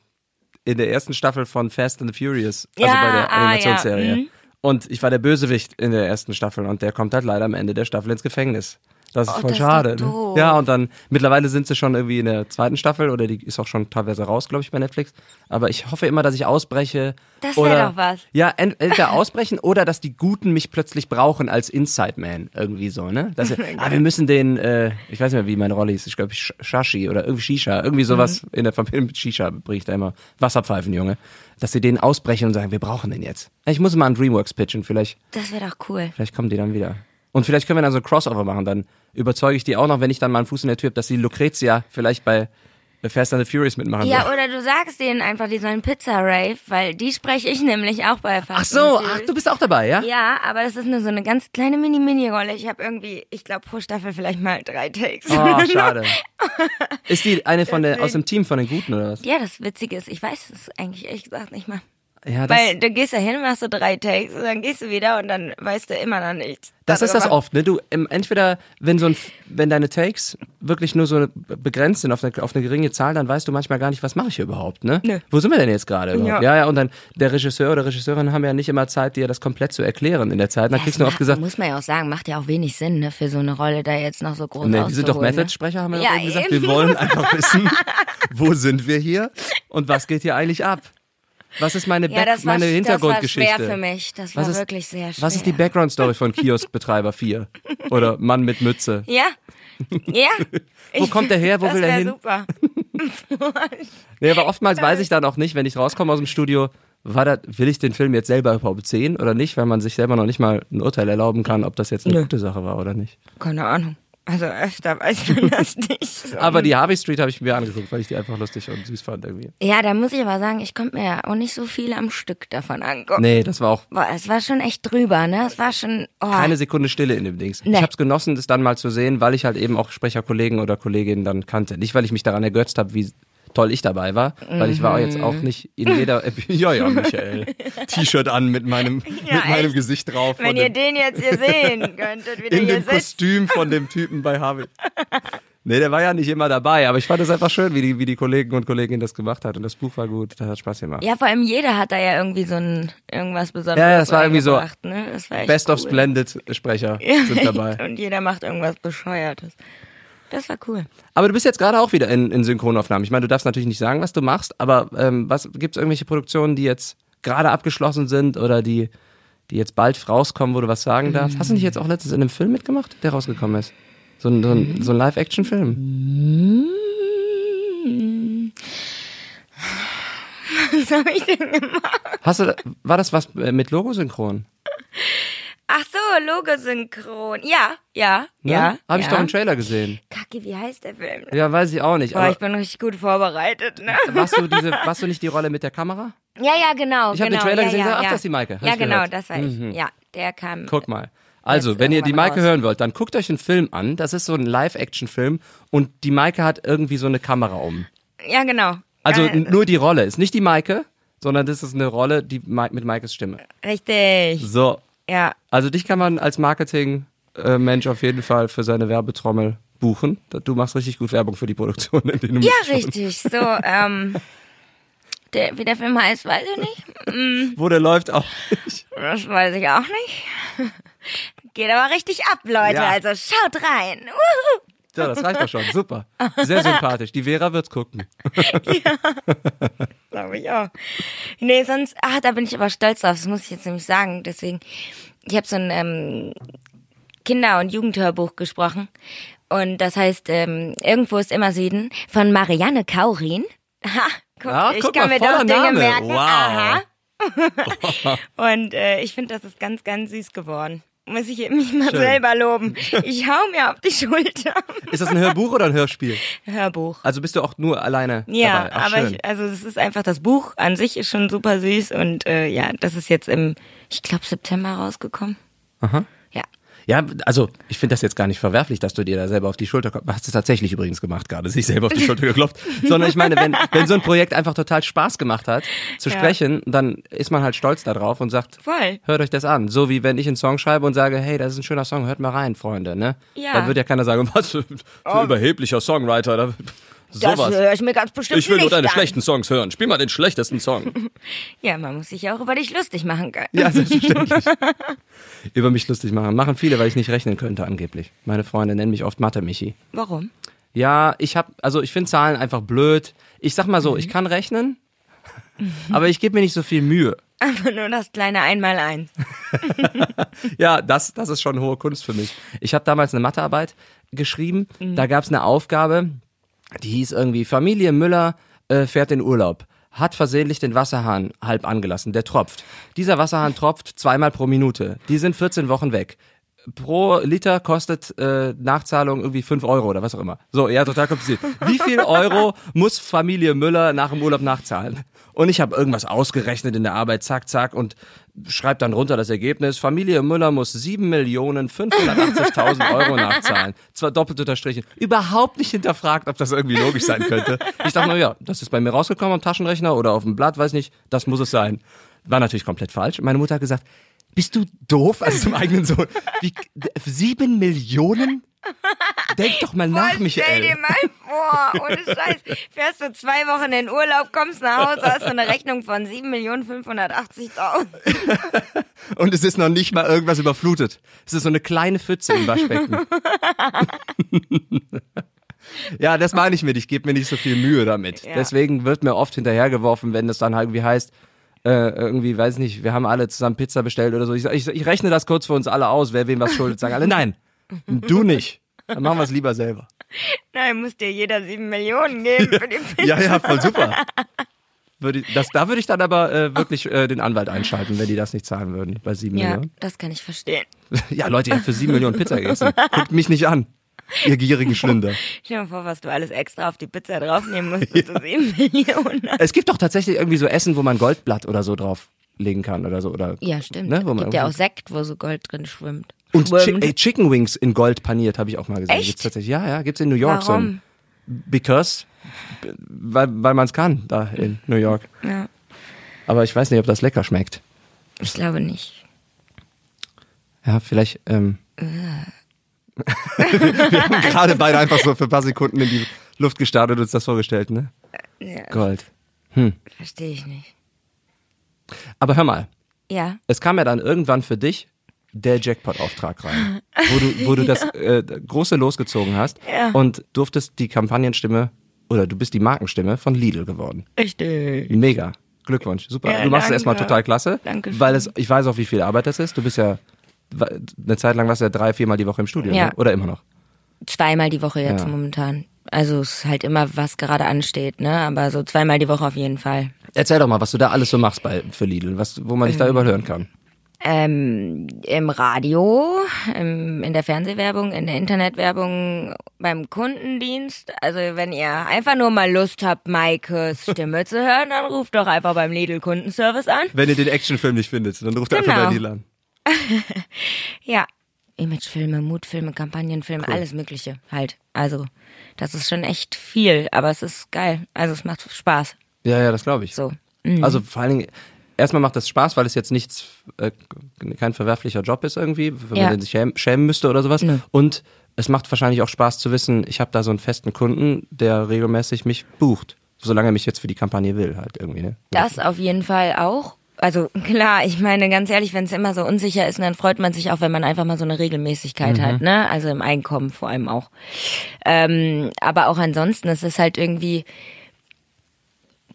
in der ersten Staffel von Fast and the Furious. Also Ja, bei der ah, Animationsserie. ja, mhm. Und ich war der Bösewicht in der ersten Staffel und der kommt halt leider am Ende der Staffel ins Gefängnis. Das ist Oh, voll das ist schade. doch ne? Ja, und dann mittlerweile sind sie schon irgendwie in der zweiten Staffel oder die ist auch schon teilweise raus, glaube ich, bei Netflix. Aber ich hoffe immer, dass ich ausbreche. Das wär oder, doch was. Ja, ent- entweder ausbrechen oder dass die Guten mich plötzlich brauchen als Inside Man. Irgendwie so, ne? Dass, ah, wir müssen den, äh, ich weiß nicht mehr, wie meine Rolle hieß, ich glaube Sh- Shashi oder irgendwie Shisha, irgendwie sowas Mhm. in der Familie mit Shisha bringe ich da immer Wasserpfeifen, Junge. Dass sie den ausbrechen und sagen, wir brauchen den jetzt. Ich muss mal an Dreamworks pitchen, vielleicht. Das wäre doch cool. Vielleicht kommen die dann wieder. Und vielleicht können wir dann so ein Crossover machen. Dann überzeuge ich die auch noch, wenn ich dann mal einen Fuß in der Tür habe, dass die Lucrezia vielleicht bei Fast and the Furious mitmachen Ja, soll. oder du sagst denen einfach, die sollen Pizza Rave, weil die spreche ich nämlich auch bei Fast Ach so, ach, du bist auch dabei, ja? Ja, aber das ist nur so eine ganz kleine Mini-Mini-Rolle. Ich habe irgendwie, ich glaube pro Staffel vielleicht mal drei Takes. Oh, schade. Ist die eine von der, aus dem Team von den Guten oder was? Ja, das Witzige ist, ich weiß es eigentlich ehrlich gesagt nicht mal. Ja, Weil du gehst da hin, machst du drei Takes und dann gehst du wieder und dann weißt du immer noch nichts. das ist das darüber. oft, ne? Du, entweder, wenn so ein, wenn deine Takes wirklich nur so begrenzt sind auf eine, auf eine geringe Zahl, dann weißt du manchmal gar nicht, was mache ich hier überhaupt, ne? Nö. Wo sind wir denn jetzt gerade überhaupt? Ja. Ja. ja, und dann der Regisseur oder Regisseurin haben ja nicht immer Zeit, dir das komplett zu erklären in der Zeit. Dann Ja, kriegst du oft gesagt, Muss man ja auch sagen, macht ja auch wenig Sinn, ne, für so eine Rolle da jetzt noch so groß Nee, die sind doch ne? Method-Sprecher, haben wir Ja, doch eben gesagt. Wir wollen einfach wissen, wo sind wir hier und was geht hier eigentlich ab? Was ist meine, Ja, Back das war, meine das war Hintergrundgeschichte? schwer für mich. Das war Was ist, wirklich sehr schwer. was ist die Background-Story von Kioskbetreiber 4? Oder Mann mit Mütze? Ja. Ja. Wo kommt der her? Wo will er hin? super. Nee, aber oftmals weiß ich dann auch nicht, wenn ich rauskomme aus dem Studio, war das, will ich den Film jetzt selber überhaupt sehen oder nicht, weil man sich selber noch nicht mal ein Urteil erlauben kann, ob das jetzt eine Nö. gute Sache war oder nicht. Keine Ahnung. Also öfter weiß man das nicht. Aber die Harvey Street habe ich mir angeguckt, weil ich die einfach lustig und süß fand irgendwie. Ja, da muss ich aber sagen, ich konnte mir ja auch nicht so viel am Stück davon angucken. Nee, das war auch Boah, es war schon echt drüber, ne? Es war schon. Oh. keine Sekunde Stille in dem Dings. Nee. Ich habe es genossen, das dann mal zu sehen, weil ich halt eben auch Sprecherkollegen oder Kolleginnen dann kannte. Nicht, weil ich mich daran ergötzt habe, wie toll ich dabei war, weil ich war jetzt auch nicht in jeder ja ja Michael T-Shirt an mit meinem Ja, mit meinem echt. Gesicht drauf Wenn ihr dem, den jetzt hier sehen könntet, wie der in hier dem sitzt. Kostüm von dem Typen bei Harvey. Nee, der war ja nicht immer dabei, aber ich fand es einfach schön, wie die, wie die Kollegen und Kolleginnen das gemacht hat und das Buch war gut, das hat Spaß gemacht. Ja, vor allem jeder hat da ja irgendwie so ein irgendwas Besonderes. Ja, ja, das war irgendwie so Ne? Das war Best of cool. Splendid Sprecher Ja, sind dabei. Und jeder macht irgendwas Bescheuertes. Das war cool. Aber du bist jetzt gerade auch wieder in, in Synchronaufnahmen. Ich meine, du darfst natürlich nicht sagen, was du machst, aber ähm, was gibt's irgendwelche Produktionen, die jetzt gerade abgeschlossen sind oder die, die jetzt bald rauskommen, wo du was sagen darfst? Hast du nicht jetzt auch letztens in einem Film mitgemacht, der rausgekommen ist? So ein, so ein, so ein Live-Action-Film. Was habe ich denn gemacht? Hast du, war das was äh, mit Logosynchron? Ach so, Logosynchron. Ja, ja, Ne? ja. Habe ich ja. doch im Trailer gesehen. Kacke, wie heißt der Film? Ja, weiß ich auch nicht. Boah, Aber ich bin richtig gut vorbereitet, ne? warst du diese, warst du nicht die Rolle mit der Kamera? Ja, ja, genau. Ich hab den genau, Trailer ja, gesehen, ja, sag, ach, das ist die Maike, hab Ja, genau, gehört. Mhm. das war ich. Ja, der kam. Guck mal. Also, wenn ihr die Maike raus. hören wollt, dann guckt euch einen Film an. Das ist so ein Live-Action-Film und die Maike hat irgendwie so eine Kamera um. Ja, genau. Also nur die Rolle. Ist nicht die Maike, sondern das ist eine Rolle die mit Maikes Stimme. Richtig. So. Ja. Also dich kann man als Marketing-Mensch auf jeden Fall für seine Werbetrommel buchen. Du machst richtig gut Werbung für die Produktion, in denen du Ja, richtig. So, ähm. Der, wie der Film heißt, weiß ich nicht. Wo der läuft auch nicht. Das weiß ich auch nicht. Geht aber richtig ab, Leute. Ja. Also schaut rein. Wuhu. Ja, das reicht doch schon. Super. Sehr sympathisch. Die Vera wird's gucken. Glaube ich auch. Nee, sonst, ah, da bin ich aber stolz drauf. Das muss ich jetzt nämlich sagen. Deswegen, ich habe so ein ähm, Kinder- und Jugendhörbuch gesprochen. Und das heißt, ähm, irgendwo ist immer Süden von Marianne Kaurin. Ha, guck, ich guck kann mal, mir doch Dinge Name. merken. Wow. Aha. und äh, ich finde, das ist ganz, ganz süß geworden. Muss ich mich mal Schön. selber loben. Ich hau mir auf die Schulter. Ist das ein Hörbuch oder ein Hörspiel? Hörbuch. Also bist du auch nur alleine Ja, dabei? Ach, aber schön. ich, also es ist einfach das Buch an sich ist schon super süß und äh, ja, das ist jetzt im, ich glaube September rausgekommen. Aha. Ja. Also ich finde das jetzt gar nicht verwerflich, dass du dir da selber auf die Schulter klopfst. Hast du tatsächlich übrigens gemacht gerade, sich selber auf die Schulter geklopft. Sondern ich meine, wenn, wenn so ein Projekt einfach total Spaß gemacht hat, zu Ja. sprechen, dann ist man halt stolz darauf und sagt, Voll. hört euch das an. So wie wenn ich einen Song schreibe und sage, hey, das ist ein schöner Song, hört mal rein, Freunde. Ne? Ja. Oh. Dann wird ja keiner sagen, was für ein überheblicher Songwriter. Da, Das sowas. höre ich mir ganz bestimmt Ich will nur nicht deine an. schlechten Songs hören. Spiel mal den schlechtesten Song. Ja, man muss sich ja auch über dich lustig machen können. Ja, selbstverständlich. Über mich lustig machen. Machen viele, weil ich nicht rechnen könnte, angeblich. Meine Freunde nennen mich oft Mathe-Michi. Warum? Ja, ich hab, also ich finde Zahlen einfach blöd. Ich sag mal so, ich kann rechnen, aber ich gebe mir nicht so viel Mühe. Einfach nur das kleine Einmaleins. Ja, das, das ist schon hohe Kunst für mich. Ich habe damals eine Mathearbeit geschrieben. Da gab es eine Aufgabe, die hieß irgendwie Familie Müller äh, fährt in Urlaub. Hat versehentlich den Wasserhahn halb angelassen. Der tropft. Dieser Wasserhahn tropft zweimal pro Minute. Die sind 14 Wochen weg. Pro Liter kostet äh, Nachzahlung irgendwie 5 Euro oder was auch immer. So, ja, total kompliziert. Wie viel Euro muss Familie Müller nach dem Urlaub nachzahlen? Und ich habe irgendwas ausgerechnet in der Arbeit, zack, zack, und schreibe dann runter das Ergebnis. Familie Müller muss 7.580.000 Euro nachzahlen. Zwar doppelt unterstrichen. Überhaupt nicht hinterfragt, ob das irgendwie logisch sein könnte. Ich dachte, na ja, das ist bei mir rausgekommen am Taschenrechner oder auf dem Blatt, weiß nicht, das muss es sein. War natürlich komplett falsch. Meine Mutter hat gesagt, bist du doof? Also zum eigenen Sohn. Wie, sieben Millionen? Denk doch mal nach, Boah, Stell Michael. dir mal vor, ohne Scheiß. Fährst du zwei Wochen in Urlaub, kommst nach Hause, hast du eine Rechnung von 7.580.000. Und es ist noch nicht mal irgendwas überflutet. Es ist so eine kleine Pfütze im Waschbecken. ja, das meine ich mit. Ich gebe mir nicht so viel Mühe damit. Ja. Deswegen wird mir oft hinterhergeworfen, wenn es dann halt irgendwie heißt, äh, irgendwie, weiß nicht, wir haben alle zusammen Pizza bestellt oder so. Ich, ich, ich rechne das kurz für uns alle aus, wer wem was schuldet. Sagen alle, nein, du nicht. Dann machen wir es lieber selber. Nein, muss dir jeder sieben Millionen geben für die Pizza. Ja, ja, voll super. Würde ich, das, da würde ich dann aber äh, wirklich äh, den Anwalt einschalten, wenn die das nicht zahlen würden bei sieben Ja, Millionen. das kann ich verstehen. Ja, Leute, ihr habt für sieben Millionen Pizza gegessen. Guckt mich nicht an, ihr gierigen Schlünder. Stell dir mal vor, was du alles extra auf die Pizza draufnehmen musst, bis du sieben Millionen hast. Es gibt doch tatsächlich irgendwie so Essen, wo man Goldblatt oder so drauflegen kann oder so. Oder, Ja, stimmt. Ne, wo man Gibt ja auch Sekt, wo so Gold drin schwimmt. Und Chi ey, Chicken Wings in Gold paniert, habe ich auch mal gesehen. Echt? Gibt's tatsächlich. Ja, ja, gibt's in New York so Warum? ein Because, weil, weil man es kann, da in New York. Ja, Aber ich weiß nicht, ob das lecker schmeckt. ich glaube nicht. Ja, vielleicht. Ähm, wir haben gerade beide einfach so für ein paar Sekunden in die Luft gestartet und uns das vorgestellt, ne? Ja, Gold. verstehe ich nicht. Aber hör mal, Ja, es kam ja dann irgendwann für dich der Jackpot-Auftrag rein, wo du, wo du das äh, große losgezogen hast Ja. und durftest die Kampagnenstimme oder du bist die Markenstimme von Lidl geworden. richtig. Mega. Glückwunsch. Super. Ja, du machst es danke. erstmal total klasse. Dankeschön. Weil es, ich weiß auch, wie viel Arbeit das ist. Du bist ja eine Zeit lang warst du ja drei, viermal die Woche im Studio, Ja. ne? Oder immer noch? Zweimal die Woche jetzt Ja. momentan. Also es ist halt immer, was gerade ansteht, ne? Aber so zweimal die Woche auf jeden Fall. Erzähl doch mal, was du da alles so machst bei, für Lidl, was, wo man dich da überhören kann. Ähm, Im Radio, im, in der Fernsehwerbung, in der Internetwerbung, beim Kundendienst. Also wenn ihr einfach nur mal Lust habt, Maikes Stimme zu hören, dann ruft doch einfach beim Lidl Kundenservice an. Wenn ihr den Actionfilm nicht findet, dann ruft einfach Genau. bei Lidl an. Ja. Imagefilme, Mutfilme, Kampagnenfilme, alles Mögliche halt. Also, das ist schon echt viel, aber es ist geil. Also es macht Spaß. Ja, ja, das glaube ich. So. Mhm. Also vor allen Dingen, erstmal macht das Spaß, weil es jetzt nichts, äh, kein verwerflicher Job ist irgendwie, wenn Ja. man sich schämen, schämen müsste oder sowas. Nö. Und es macht wahrscheinlich auch Spaß zu wissen, ich habe da so einen festen Kunden, der regelmäßig mich bucht. Solange er mich jetzt für die Kampagne will, halt irgendwie, ne? Das auf jeden Fall auch. Also klar, ich meine ganz ehrlich, wenn es immer so unsicher ist, dann freut man sich auch, wenn man einfach mal so eine Regelmäßigkeit hat, ne? Also im Einkommen vor allem auch. Ähm, aber auch ansonsten, es ist halt irgendwie,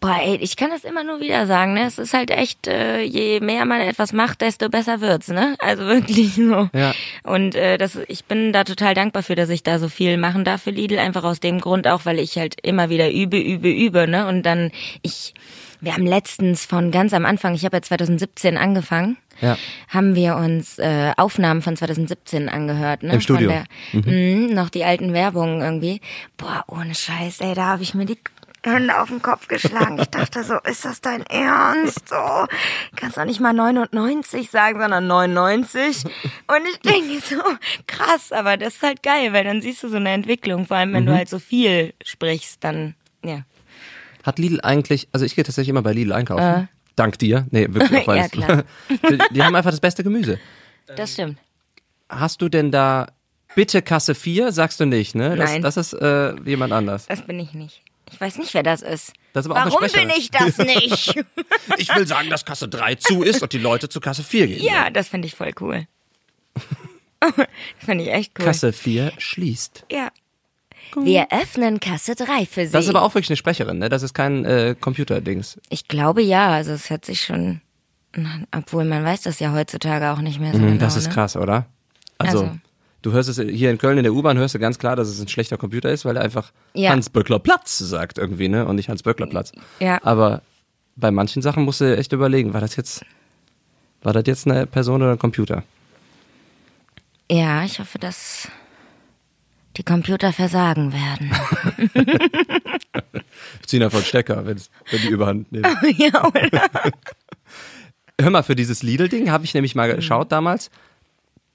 boah, ey, ich kann das immer nur wieder sagen, ne? Es ist halt echt, äh, je mehr man etwas macht, desto besser wird's, ne? Also wirklich so. Ja. Und äh, das, ich bin da total dankbar für, dass ich da so viel machen darf für Lidl, einfach aus dem Grund auch, weil ich halt immer wieder übe, übe, übe, ne? Und dann, ich, wir haben letztens von ganz am Anfang, ich habe ja 2017 angefangen, Ja. haben wir uns äh, Aufnahmen von 2017 angehört, ne? Im Studio. Der, mhm. noch die alten Werbungen irgendwie. Boah, ohne Scheiß, ey, da habe ich mir die Hände auf den Kopf geschlagen. Ich dachte so, ist das dein Ernst? So, kannst doch nicht mal 99 sagen, sondern 99. Und ich denke so, krass, aber das ist halt geil, weil dann siehst du so eine Entwicklung. Vor allem, wenn Mhm. du halt so viel sprichst, dann. Hat Lidl eigentlich, also ich gehe tatsächlich immer bei Lidl einkaufen. Dank dir. Nee, wirklich auch Äh. Ja, klar. Die haben einfach das beste Gemüse. Das stimmt. Hast du denn da bitte Kasse 4? Sagst du nicht, ne? Das, Nein. das ist äh, jemand anders. Das bin ich nicht. Ich weiß nicht, wer das ist. Das ist Warum bin ich das nicht? Ich will sagen, dass Kasse 3 zu ist und die Leute zu Kasse 4 gehen. ja, das finde ich voll cool. das finde ich echt cool. Kasse 4 schließt. Ja. Wir öffnen Kasse 3 für Sie. Das ist aber auch wirklich eine Sprecherin, ne? Das ist kein äh, Computerdings. ich glaube ja, also es hat sich schon, obwohl man weiß das ja heutzutage auch nicht mehr so genau. Mhm, das ist ne? krass, oder? Also, Also. du hörst es hier in Köln in der U-Bahn, hörst du ganz klar, dass es ein schlechter Computer ist, weil er einfach Ja. Hans-Böckler Platz sagt irgendwie, ne? Und nicht Hans-Böckler Platz. Ja. Aber bei manchen Sachen musst du echt überlegen, war das jetzt, war das jetzt eine Person oder ein Computer? Ja, ich hoffe, dass die Computer versagen werden. Ich ziehe einfach einen Stecker, wenn die überhand nehmen. ja, oder? Hör mal, für dieses Lidl-Ding habe ich nämlich mal geschaut damals.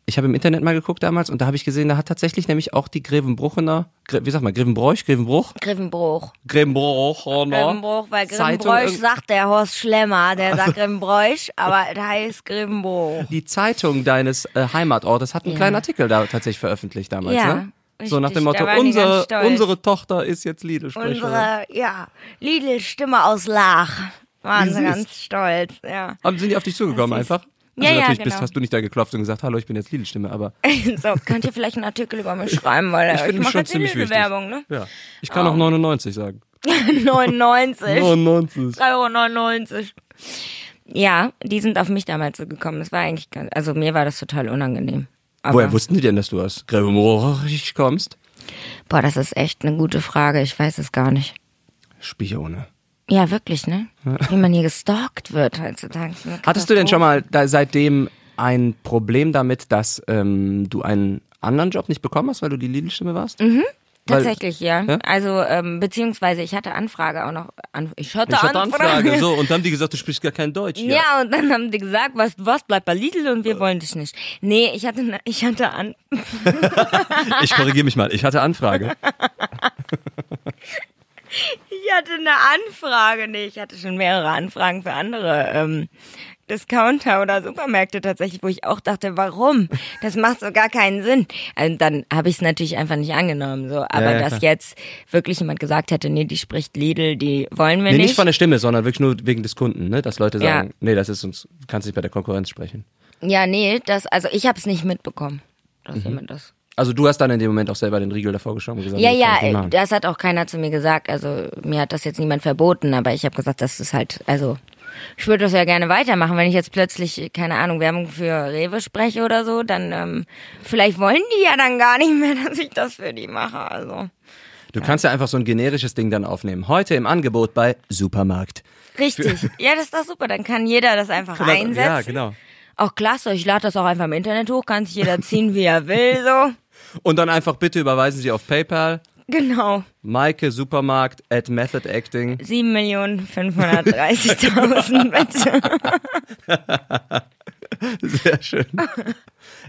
Ich habe im Internet mal geguckt damals und da habe ich gesehen, da hat tatsächlich nämlich auch die Grevenbruchener, Gre wie sagt man, Grevenbroich, Grevenbruch? Grevenbruch. Grevenbruchener. Grevenbruch, weil Grevenbräuch sagt der Horst Schlemmer, der sagt Grevenbräuch, aber der heißt Grevenbruch. Die Zeitung deines äh, Heimatortes hat einen Ja. kleinen Artikel da tatsächlich veröffentlicht damals, Ja, ne? So nach dem richtig, Motto, unsere, unsere Tochter ist jetzt Lidl-Sprecherin. Unsere, ja, Lidl-Stimme aus Lach. Waren sie ganz stolz, ja. Aber sind die auf dich zugekommen einfach? Also Ja, ja, natürlich bist, genau. hast du nicht da geklopft und gesagt, hallo, ich bin jetzt Lidl-Stimme, aber So, könnt ihr vielleicht einen Artikel über mich schreiben, weil ich ich mache schon jetzt ziemlich wichtig. Lidl-Werbung, ne? Ja. Ich kann auch 99 sagen. 99. 99. 3,99 Euro. Ja, die sind auf mich damals so gekommen. Das war eigentlich ganz, also mir war das total unangenehm. Aber, Woher wussten die denn, dass du aus Grevenbruch kommst? Boah, das ist echt eine gute Frage. Ich weiß es gar nicht. Spione. Ja, wirklich, ne? Wie man hier gestalkt wird heutzutage. Hattest du denn schon mal da, seitdem ein Problem damit, dass ähm, du einen anderen Job nicht bekommen hast, weil du die Lidl-Stimme warst? Mhm. Weil- Tatsächlich, ja. Ja? Also, ähm, beziehungsweise ich hatte Anfrage auch noch. An, ich hatte, Ich hatte Anfrage. Anfrage, so, und dann haben die gesagt, du sprichst gar kein Deutsch. Ja. und dann haben die gesagt, was, was bleibt bei Lidl und wir wollen dich nicht. Nee, ich hatte, ne- ich hatte an, Ich korrigiere mich mal, ich hatte Anfrage. ich hatte eine Anfrage, nee, ich hatte schon mehrere Anfragen für andere, ähm, Discounter oder Supermärkte tatsächlich, wo ich auch dachte, warum? Das macht so gar keinen Sinn. Und dann habe ich es natürlich einfach nicht angenommen, so. Aber ja, dass klar. jetzt wirklich jemand gesagt hätte, nee, die spricht Lidl, die wollen wir Nee, nicht. nicht von der Stimme, sondern wirklich nur wegen des Kunden, ne? Dass Leute Ja. sagen, nee, das ist uns, kannst nicht bei der Konkurrenz sprechen. Ja, nee, das, also ich habe es nicht mitbekommen, dass Mhm. jemand das. Also du hast dann in dem Moment auch selber den Riegel davor geschoben und gesagt, Ja, ja, äh, das hat auch keiner zu mir gesagt. Also mir hat das jetzt niemand verboten, aber ich habe gesagt, das ist halt, also ich würde das ja gerne weitermachen. Wenn ich jetzt plötzlich, keine Ahnung, Werbung für Rewe spreche oder so, dann ähm, vielleicht wollen die ja dann gar nicht mehr, dass ich das für die mache. Also Du kannst ja einfach so ein generisches Ding dann aufnehmen. Heute im Angebot bei Supermarkt. richtig. ja, das ist doch super. Dann kann jeder das einfach einsetzen. Ja, genau. Auch klasse. Ich lade das auch einfach im Internet hoch. Kann sich jeder ziehen, wie er will. So Und dann einfach bitte überweisen Sie auf PayPal. Genau. Maike Supermarkt at Method Acting. 7.530.000 bitte. Sehr schön.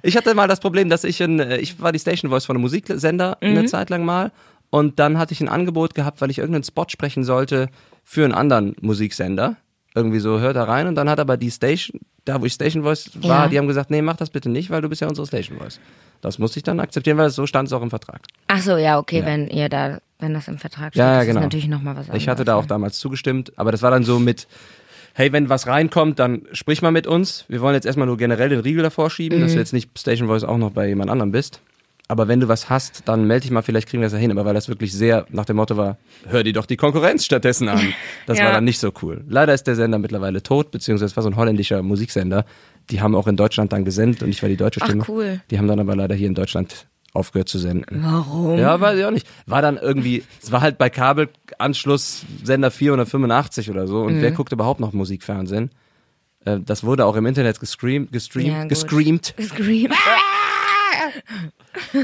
Ich hatte mal das Problem, dass ich in, äh, ich war die Station Voice von einem Musiksender eine Zeit lang mal und dann hatte ich ein Angebot gehabt, weil ich irgendeinen Spot sprechen sollte für einen anderen Musiksender. Irgendwie so, hört da rein und dann hat aber die Station, da wo ich Station Voice war, Ja. die haben gesagt, nee, mach das bitte nicht, weil du bist ja unsere Station Voice. Das musste ich dann akzeptieren, weil so stand es auch im Vertrag. Ach so, ja, okay, wenn ihr da, wenn das im Vertrag steht, Ja, ja, genau. ist natürlich nochmal was anderes. Ich hatte da auch damals zugestimmt, aber das war dann so mit, hey, wenn was reinkommt, dann sprich mal mit uns. Wir wollen jetzt erstmal nur generell den Riegel davor schieben, Mhm. dass du jetzt nicht Station Voice auch noch bei jemand anderem bist. Aber wenn du was hast, dann melde dich mal, vielleicht kriegen wir das ja hin. Aber weil das wirklich sehr nach dem Motto war, hör dir doch die Konkurrenz stattdessen an. Das Ja. war dann nicht so cool. Leider ist der Sender mittlerweile tot, beziehungsweise es war so ein holländischer Musiksender. Die haben auch in Deutschland dann gesendet und ich war die deutsche Ach, Stimme. cool. Die haben dann aber leider hier in Deutschland aufgehört zu senden. Warum? Ja, weiß ich auch nicht. War dann irgendwie, es war halt bei Kabelanschluss Sender 485 oder so. Und wer Mhm. guckt überhaupt noch Musikfernsehen? Äh, Das wurde auch im Internet gestreamt, gestreamt, Ja, gut. gestreamt.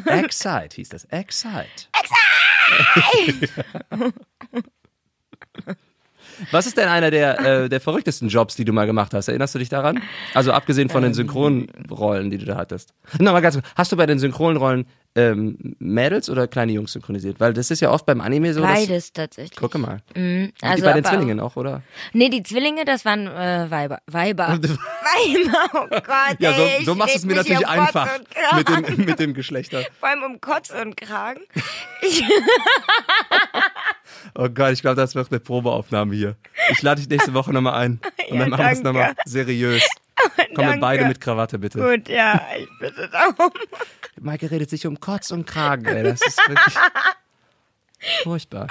Excite hieß das. Excite. Was ist denn einer der, äh, der verrücktesten Jobs, die du mal gemacht hast? Erinnerst du dich daran? Also abgesehen von Ähm. den Synchronrollen, die du da hattest. Nochmal ganz kurz. Hast du bei den Synchronrollen ähm, Mädels oder kleine Jungs synchronisiert? Weil das ist ja oft beim Anime so. Beides tatsächlich. Gucke mal. Mhm, die also bei den Zwillingen auch, oder? Nee, die Zwillinge, das waren äh, Weiber. Weiber. Weiber, oh Gott. Ja, so, ey, so ich machst du es mir natürlich um einfach mit dem, mit dem Geschlechter. Vor allem um Kotz und Kragen. Oh Gott, ich glaube, das wird eine Probeaufnahme hier. Ich lade dich nächste Woche nochmal ein. Und Ja, dann machen wir es nochmal seriös. Kommen wir beide mit Krawatte, bitte. Gut, ja, ich bitte darum. Maike redet sich um Kotz und Kragen, ey. Das ist wirklich furchtbar.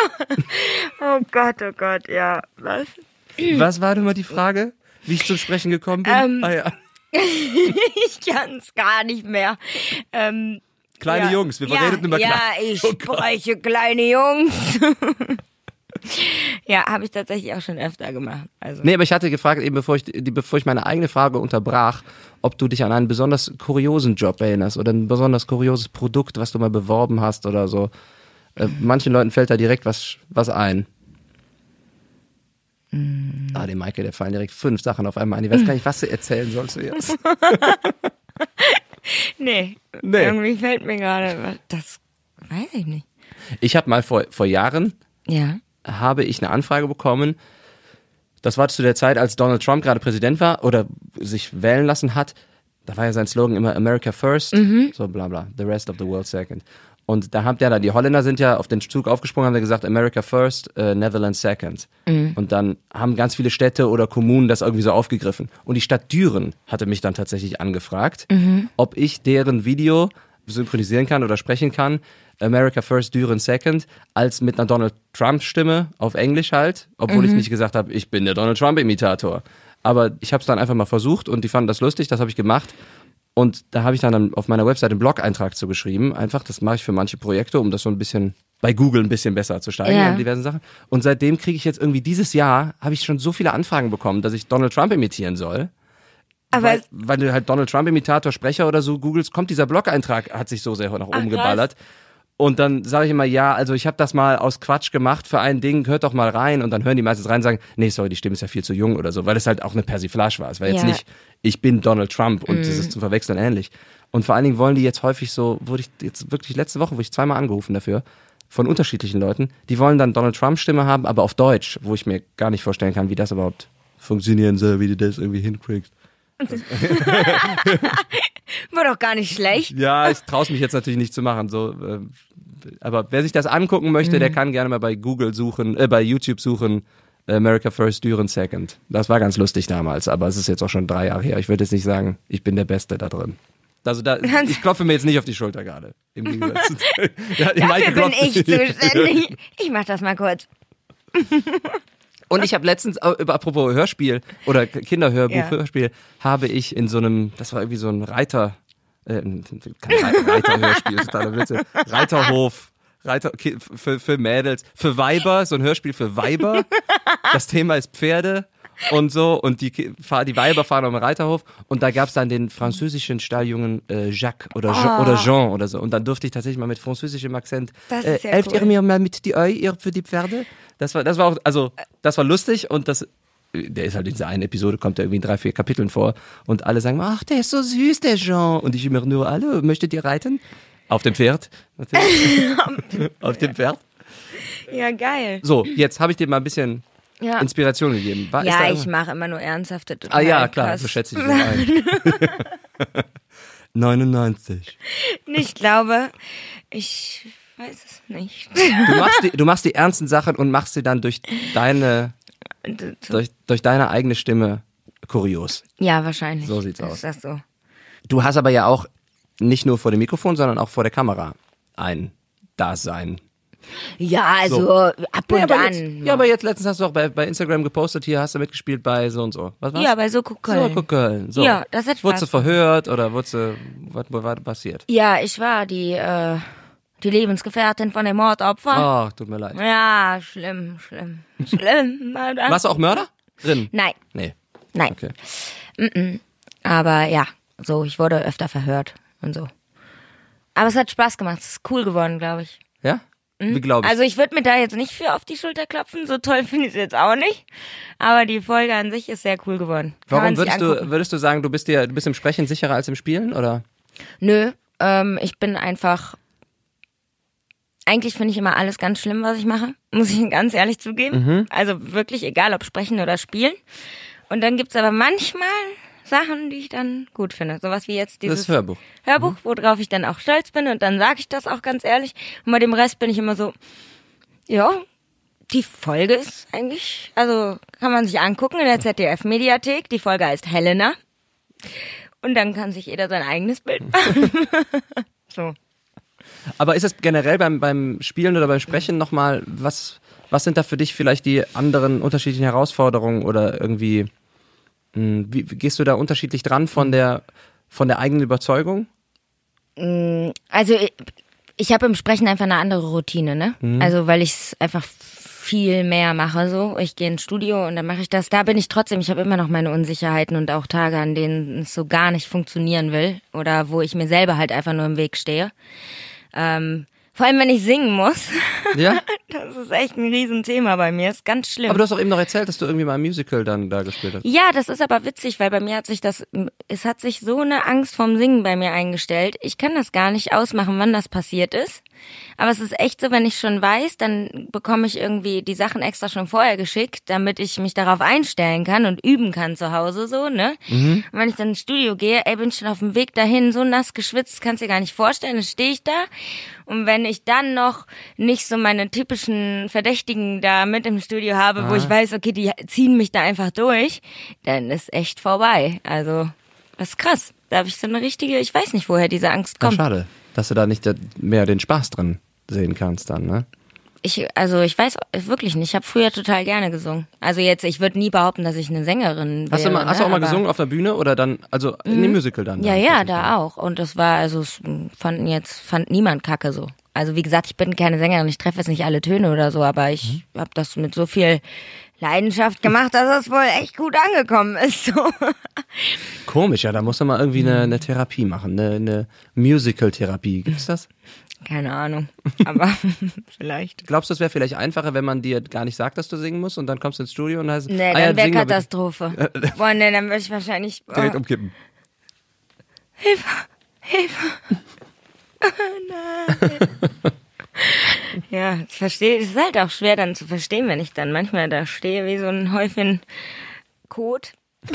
Oh Gott, oh Gott, ja. Was? Was war denn mal die Frage, wie ich zum Sprechen gekommen bin? Ähm, ah, ja. Ich kann es gar nicht mehr. Ähm, Kleine ja. Jungs, wir ja, redeten über Ja, kleine ich Oh Gott. spreche kleine Jungs. Ja, habe ich tatsächlich auch schon öfter gemacht. Also. Nee, aber ich hatte gefragt, eben bevor ich, die, bevor ich meine eigene Frage unterbrach, ob du dich an einen besonders kuriosen Job erinnerst oder ein besonders kurioses Produkt, was du mal beworben hast oder so. Äh, manchen Leuten fällt da direkt was, was ein. Ah, dem Michael, der fallen direkt fünf Sachen auf einmal ein. Ich weiß gar nicht, was du erzählen sollst du jetzt. Nee, Nee. irgendwie fällt mir gerade, das weiß ich nicht. Ich habe mal vor, vor Jahren, Ja. habe ich eine Anfrage bekommen. Das war zu der Zeit, als Donald Trump gerade Präsident war oder sich wählen lassen hat. Da war ja sein Slogan immer America First, so bla bla, the rest of the world second. Und da habt ihr da, die Holländer sind ja auf den Zug aufgesprungen, haben gesagt America First, äh, Netherlands Second. Und dann haben ganz viele Städte oder Kommunen das irgendwie so aufgegriffen. Und die Stadt Düren hatte mich dann tatsächlich angefragt, ob ich deren Video synchronisieren kann oder sprechen kann, America First, Düren Second, als mit einer Donald Trump Stimme auf Englisch halt, obwohl ich nicht gesagt habe, ich bin der Donald Trump Imitator. Aber ich habe es dann einfach mal versucht und die fanden das lustig, das habe ich gemacht. Und da habe ich dann auf meiner Website einen Blog-Eintrag zu geschrieben. Einfach, das mache ich für manche Projekte, um das so ein bisschen bei Google ein bisschen besser zu steigen Ja. und diversen Sachen. Und seitdem kriege ich jetzt irgendwie dieses Jahr, habe ich schon so viele Anfragen bekommen, dass ich Donald Trump imitieren soll. Aber weil, weil du halt Donald Trump Imitator, Sprecher oder so googelst, kommt dieser Blog-Eintrag, hat sich so sehr nach oben krass. Und dann sage ich immer, ja, also ich habe das mal aus Quatsch gemacht für ein Ding, hört doch mal rein. Und dann hören die meistens rein und sagen, nee, sorry, die Stimme ist ja viel zu jung oder so, weil es halt auch eine Persiflage war. Es war jetzt Ja. nicht, ich bin Donald Trump und das ist zum Verwechseln ähnlich. Und vor allen Dingen wollen die jetzt häufig so, wurde ich jetzt wirklich letzte Woche, wurde ich zweimal angerufen dafür, von unterschiedlichen Leuten, die wollen dann Donald Trump Stimme haben, aber auf Deutsch, wo ich mir gar nicht vorstellen kann, wie das überhaupt funktionieren soll, wie du das irgendwie hinkriegst. war doch gar nicht schlecht. Ja, ich traue mich jetzt natürlich nicht zu machen. So, äh, aber wer sich das angucken möchte, der kann gerne mal bei Google suchen, äh, bei YouTube suchen. America First, Düren Second. Das war ganz lustig damals, aber es ist jetzt auch schon drei Jahre her. Ich würde jetzt nicht sagen, ich bin der Beste da drin. Also da, ich klopfe mir jetzt nicht auf die Schulter gerade. Im Gegensatz. ja, Dafür bin ich zuständig. Ich mach das mal kurz. Und ich habe letztens, äh, über apropos Hörspiel oder Kinderhörbuch, Ja. Hörspiel, habe ich in so einem, das war irgendwie so ein Reiter, äh, kein Re- Reiterhörspiel, totaler Witze, Reiterhof, Reiter, für, für Mädels, für Weiber, so ein Hörspiel für Weiber. Das Thema ist Pferde und so und die, die Weiber fahren am Reiterhof und da gab's dann den französischen Stalljungen äh, Jacques oder, Jean, oder Jean oder so und dann durfte ich tatsächlich mal mit französischem Akzent äh, helft cool. ihr mir mal mit die Ei ihr für die Pferde? Das war, das war auch, also, das war lustig und das, der ist halt in dieser einen Episode, kommt er irgendwie in drei, vier Kapiteln vor und alle sagen, ach, der ist so süß, der Jean. Und ich immer nur, hallo, möchtet ihr reiten? Auf dem Pferd, natürlich. Auf dem Pferd. Ja, geil. So, jetzt habe ich dir mal ein bisschen Ja, Inspiration gegeben. War, ja ich mache immer nur ernsthafte Ah ja, total klar, krass. so schätze ich dich ein. 99. Ich glaube, ich weiß es nicht. Du machst, die, du machst die ernsten Sachen und machst sie dann durch deine, durch, durch deine eigene Stimme kurios. Ja, wahrscheinlich. So sieht's aus. Ist das so? Du hast aber ja auch nicht nur vor dem Mikrofon, sondern auch vor der Kamera ein Dasein. Ja, also So. ab und aber an. jetzt, ja, aber jetzt letztens hast du auch bei, bei Instagram gepostet, hier hast du mitgespielt bei so und so. Was war's? Ja, bei Soko Köln. Soko Köln. So. Ja, das hat Wurdest du verhört oder wurdest du, was, war passiert? Ja, ich war die, äh, die Lebensgefährtin von dem Mordopfer. Ach, tut mir leid. Ja, schlimm, schlimm, schlimm. Warst du auch Mörderin? Nein, Nee. nein. Okay. Aber ja, so, ich wurde öfter verhört und so. Aber es hat Spaß gemacht. Es ist cool geworden, glaube ich. Ja? Wie glaube ich? Also ich würde mir da jetzt nicht für auf die Schulter klopfen. So toll finde ich es jetzt auch nicht. Aber die Folge an sich ist sehr cool geworden. Kann Warum würdest du, würdest du sagen, du bist dir, du bist im Sprechen sicherer als im Spielen, oder? Nö, ähm, ich bin einfach. Eigentlich finde ich immer alles ganz schlimm, was ich mache. Muss ich ganz ehrlich zugeben. Mhm. Also wirklich egal, ob sprechen oder spielen. Und dann gibt's aber manchmal Sachen, die ich dann gut finde. Sowas wie jetzt dieses Das Hörbuch. Hörbuch, worauf ich dann auch stolz bin. Und dann sage ich das auch ganz ehrlich. Und bei dem Rest bin ich immer so, ja, die Folge ist eigentlich, also kann man sich angucken in der ZDF-Mediathek. Die Folge heißt Helena. Und dann kann sich jeder sein eigenes Bild machen. so. Aber ist es generell beim, beim Spielen oder beim Sprechen nochmal, was, was sind da für dich vielleicht die anderen unterschiedlichen Herausforderungen oder irgendwie, wie, wie gehst du da unterschiedlich dran von der, von der eigenen Überzeugung? Also ich, ich habe im Sprechen einfach eine andere Routine, ne? Also weil ich es einfach viel mehr mache so. Ich gehe ins Studio und dann mache ich das. Da bin ich trotzdem, ich habe immer noch meine Unsicherheiten und auch Tage, an denen es so gar nicht funktionieren will oder wo ich mir selber halt einfach nur im Weg stehe. Ähm, vor allem, wenn ich singen muss. Ja? Das ist echt ein Riesenthema bei mir. Ist ganz schlimm. Aber du hast doch eben noch erzählt, dass du irgendwie mal ein Musical dann da gespielt hast. Ja, das ist aber witzig, weil bei mir hat sich das, es hat sich so eine Angst vorm Singen bei mir eingestellt. Ich kann das gar nicht ausmachen, wann das passiert ist. Aber es ist echt so, wenn ich schon weiß, dann bekomme ich irgendwie die Sachen extra schon vorher geschickt, damit ich mich darauf einstellen kann und üben kann zu Hause so, ne? Und wenn ich dann ins Studio gehe, ey, bin ich schon auf dem Weg dahin, so nass geschwitzt, kannst dir gar nicht vorstellen, dann stehe ich da. Und wenn ich dann noch nicht so meine typischen Verdächtigen da mit im Studio habe, wo ich weiß, okay, die ziehen mich da einfach durch, dann ist echt vorbei. Also, das ist krass. Da habe ich so eine richtige, ich weiß nicht, woher diese Angst kommt. schade, dass du da nicht mehr den Spaß dran sehen kannst dann, ne? Ich, also ich weiß wirklich nicht. Ich habe früher total gerne gesungen. Also jetzt, ich würde nie behaupten, dass ich eine Sängerin wäre. Hast du, mal, hast du ne? auch mal gesungen auf der Bühne oder dann, also in dem Musical dann? Ja, dann ja, da auch. Und das war, also es fanden jetzt, fand niemand Kacke so. Also wie gesagt, ich bin keine Sängerin, ich treffe jetzt nicht alle Töne oder so, aber ich Mhm. habe das mit so viel Leidenschaft gemacht, dass es wohl echt gut angekommen ist. So. Komisch, ja, da musst du mal irgendwie eine, eine Therapie machen, eine, eine Musical-Therapie. Gibt's das? Keine Ahnung, aber vielleicht. Glaubst du, es wäre vielleicht einfacher, wenn man dir gar nicht sagt, dass du singen musst und dann kommst du ins Studio und heißt, Nee, ah, dann ja, wäre. Katastrophe. Boah, nee, dann würde ich wahrscheinlich. Oh, Direkt umkippen. Hilfe, Hilfe. Nein. ja, ich verstehe, es ist halt auch schwer dann zu verstehen, wenn ich dann manchmal da stehe wie so ein Häufchen Kot.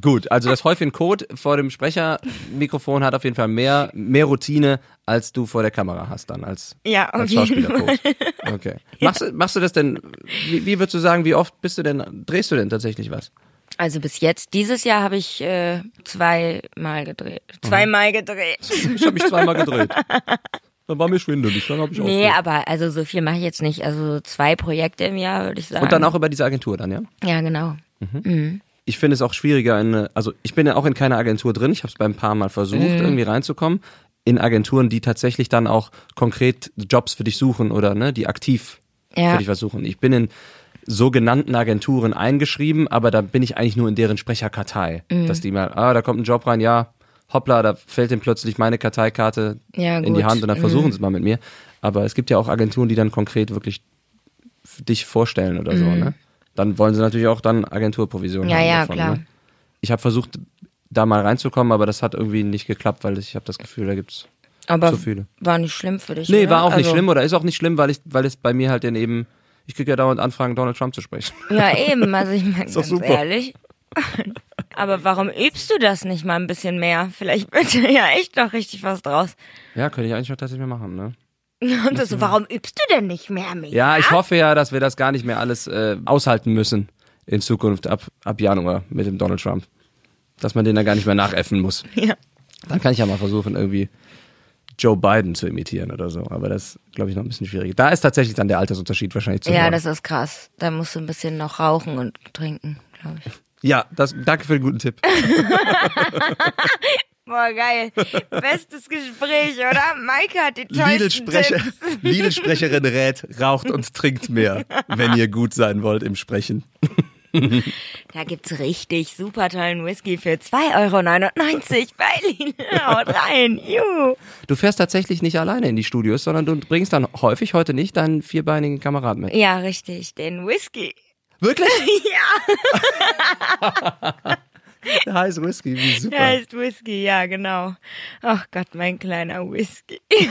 Gut, also das Häufchen Code vor dem Sprechermikrofon hat auf jeden Fall mehr, mehr Routine, als du vor der Kamera hast dann als, Ja, als jeden Schauspielercoach. Okay. Machst, du, machst du das denn, wie, wie würdest du sagen, wie oft bist du denn, drehst du denn tatsächlich was? Also bis jetzt, dieses Jahr habe ich äh, zweimal gedreht. Zweimal gedreht. Ich habe mich zweimal gedreht. Dann war mir schwindelig, dann habe ich Nee, aufgehört. aber also so viel mache ich jetzt nicht. Also zwei Projekte im Jahr, würde ich sagen. Und dann auch über diese Agentur dann, ja? Ja, genau. ich finde es auch schwieriger, in, eine- also ich bin ja auch in keiner Agentur drin, ich habe es beim paar Mal versucht, irgendwie reinzukommen, in Agenturen, die tatsächlich dann auch konkret Jobs für dich suchen oder ne, die aktiv Ja. für dich was suchen. Ich bin in sogenannten Agenturen eingeschrieben, aber da bin ich eigentlich nur in deren Sprecherkartei, dass die mal, ah, da kommt ein Job rein, ja, hoppla, da fällt ihm plötzlich meine Karteikarte Ja, in die. Hand und dann versuchen sie es mal mit mir. Aber es gibt ja auch Agenturen, die dann konkret wirklich dich vorstellen oder so, ne? Dann wollen sie natürlich auch dann Agenturprovision Mhm. Ja, ja, davon, klar. Ne? Ich habe versucht, da mal reinzukommen, aber das hat irgendwie nicht geklappt, weil ich habe das Gefühl, da gibt's Aber zu viele. war nicht schlimm für dich. Nee, oder? war auch nicht Also- schlimm oder ist auch nicht schlimm, weil ich, weil es bei mir halt dann eben, ich kriege ja dauernd Anfragen, Donald Trump zu sprechen. Ja, eben. Also ich meine, ganz super. ehrlich. Aber warum übst du das nicht mal ein bisschen mehr? Vielleicht wird ja echt noch richtig was draus. Ja, könnte ich eigentlich auch tatsächlich mal machen, ne? Und das warum übst du denn nicht mehr mit? Ja, ich hoffe ja, dass wir das gar nicht mehr alles äh, aushalten müssen in Zukunft ab, ab Januar mit dem Donald Trump. Dass man den da gar nicht mehr nachäffen muss. Ja. Dann kann ich ja mal versuchen, irgendwie Joe Biden zu imitieren oder so. Aber das glaube ich noch ein bisschen schwierig. Da ist tatsächlich dann der Altersunterschied wahrscheinlich zu Ja, hören. das ist krass. Da musst du ein bisschen noch rauchen und trinken, glaube ich. ja das, danke für den guten Tipp. Boah, geil. Bestes Gespräch, oder? Maike hat die tollsten. Lidl-Sprecherin rät, raucht und trinkt mehr, wenn ihr gut sein wollt im Sprechen. Da gibt's richtig super tollen Whisky für 2,99 Euro bei Lidl. Haut rein. Juhu. Du fährst tatsächlich nicht alleine in die Studios, sondern du bringst dann häufig heute nicht deinen vierbeinigen Kameraden mit. Ja, richtig. Den Whisky. Wirklich? Ja. Der heiße Whisky, wie super. Der heißt Whisky, ja, genau. Ach Gott, mein kleiner Whisky.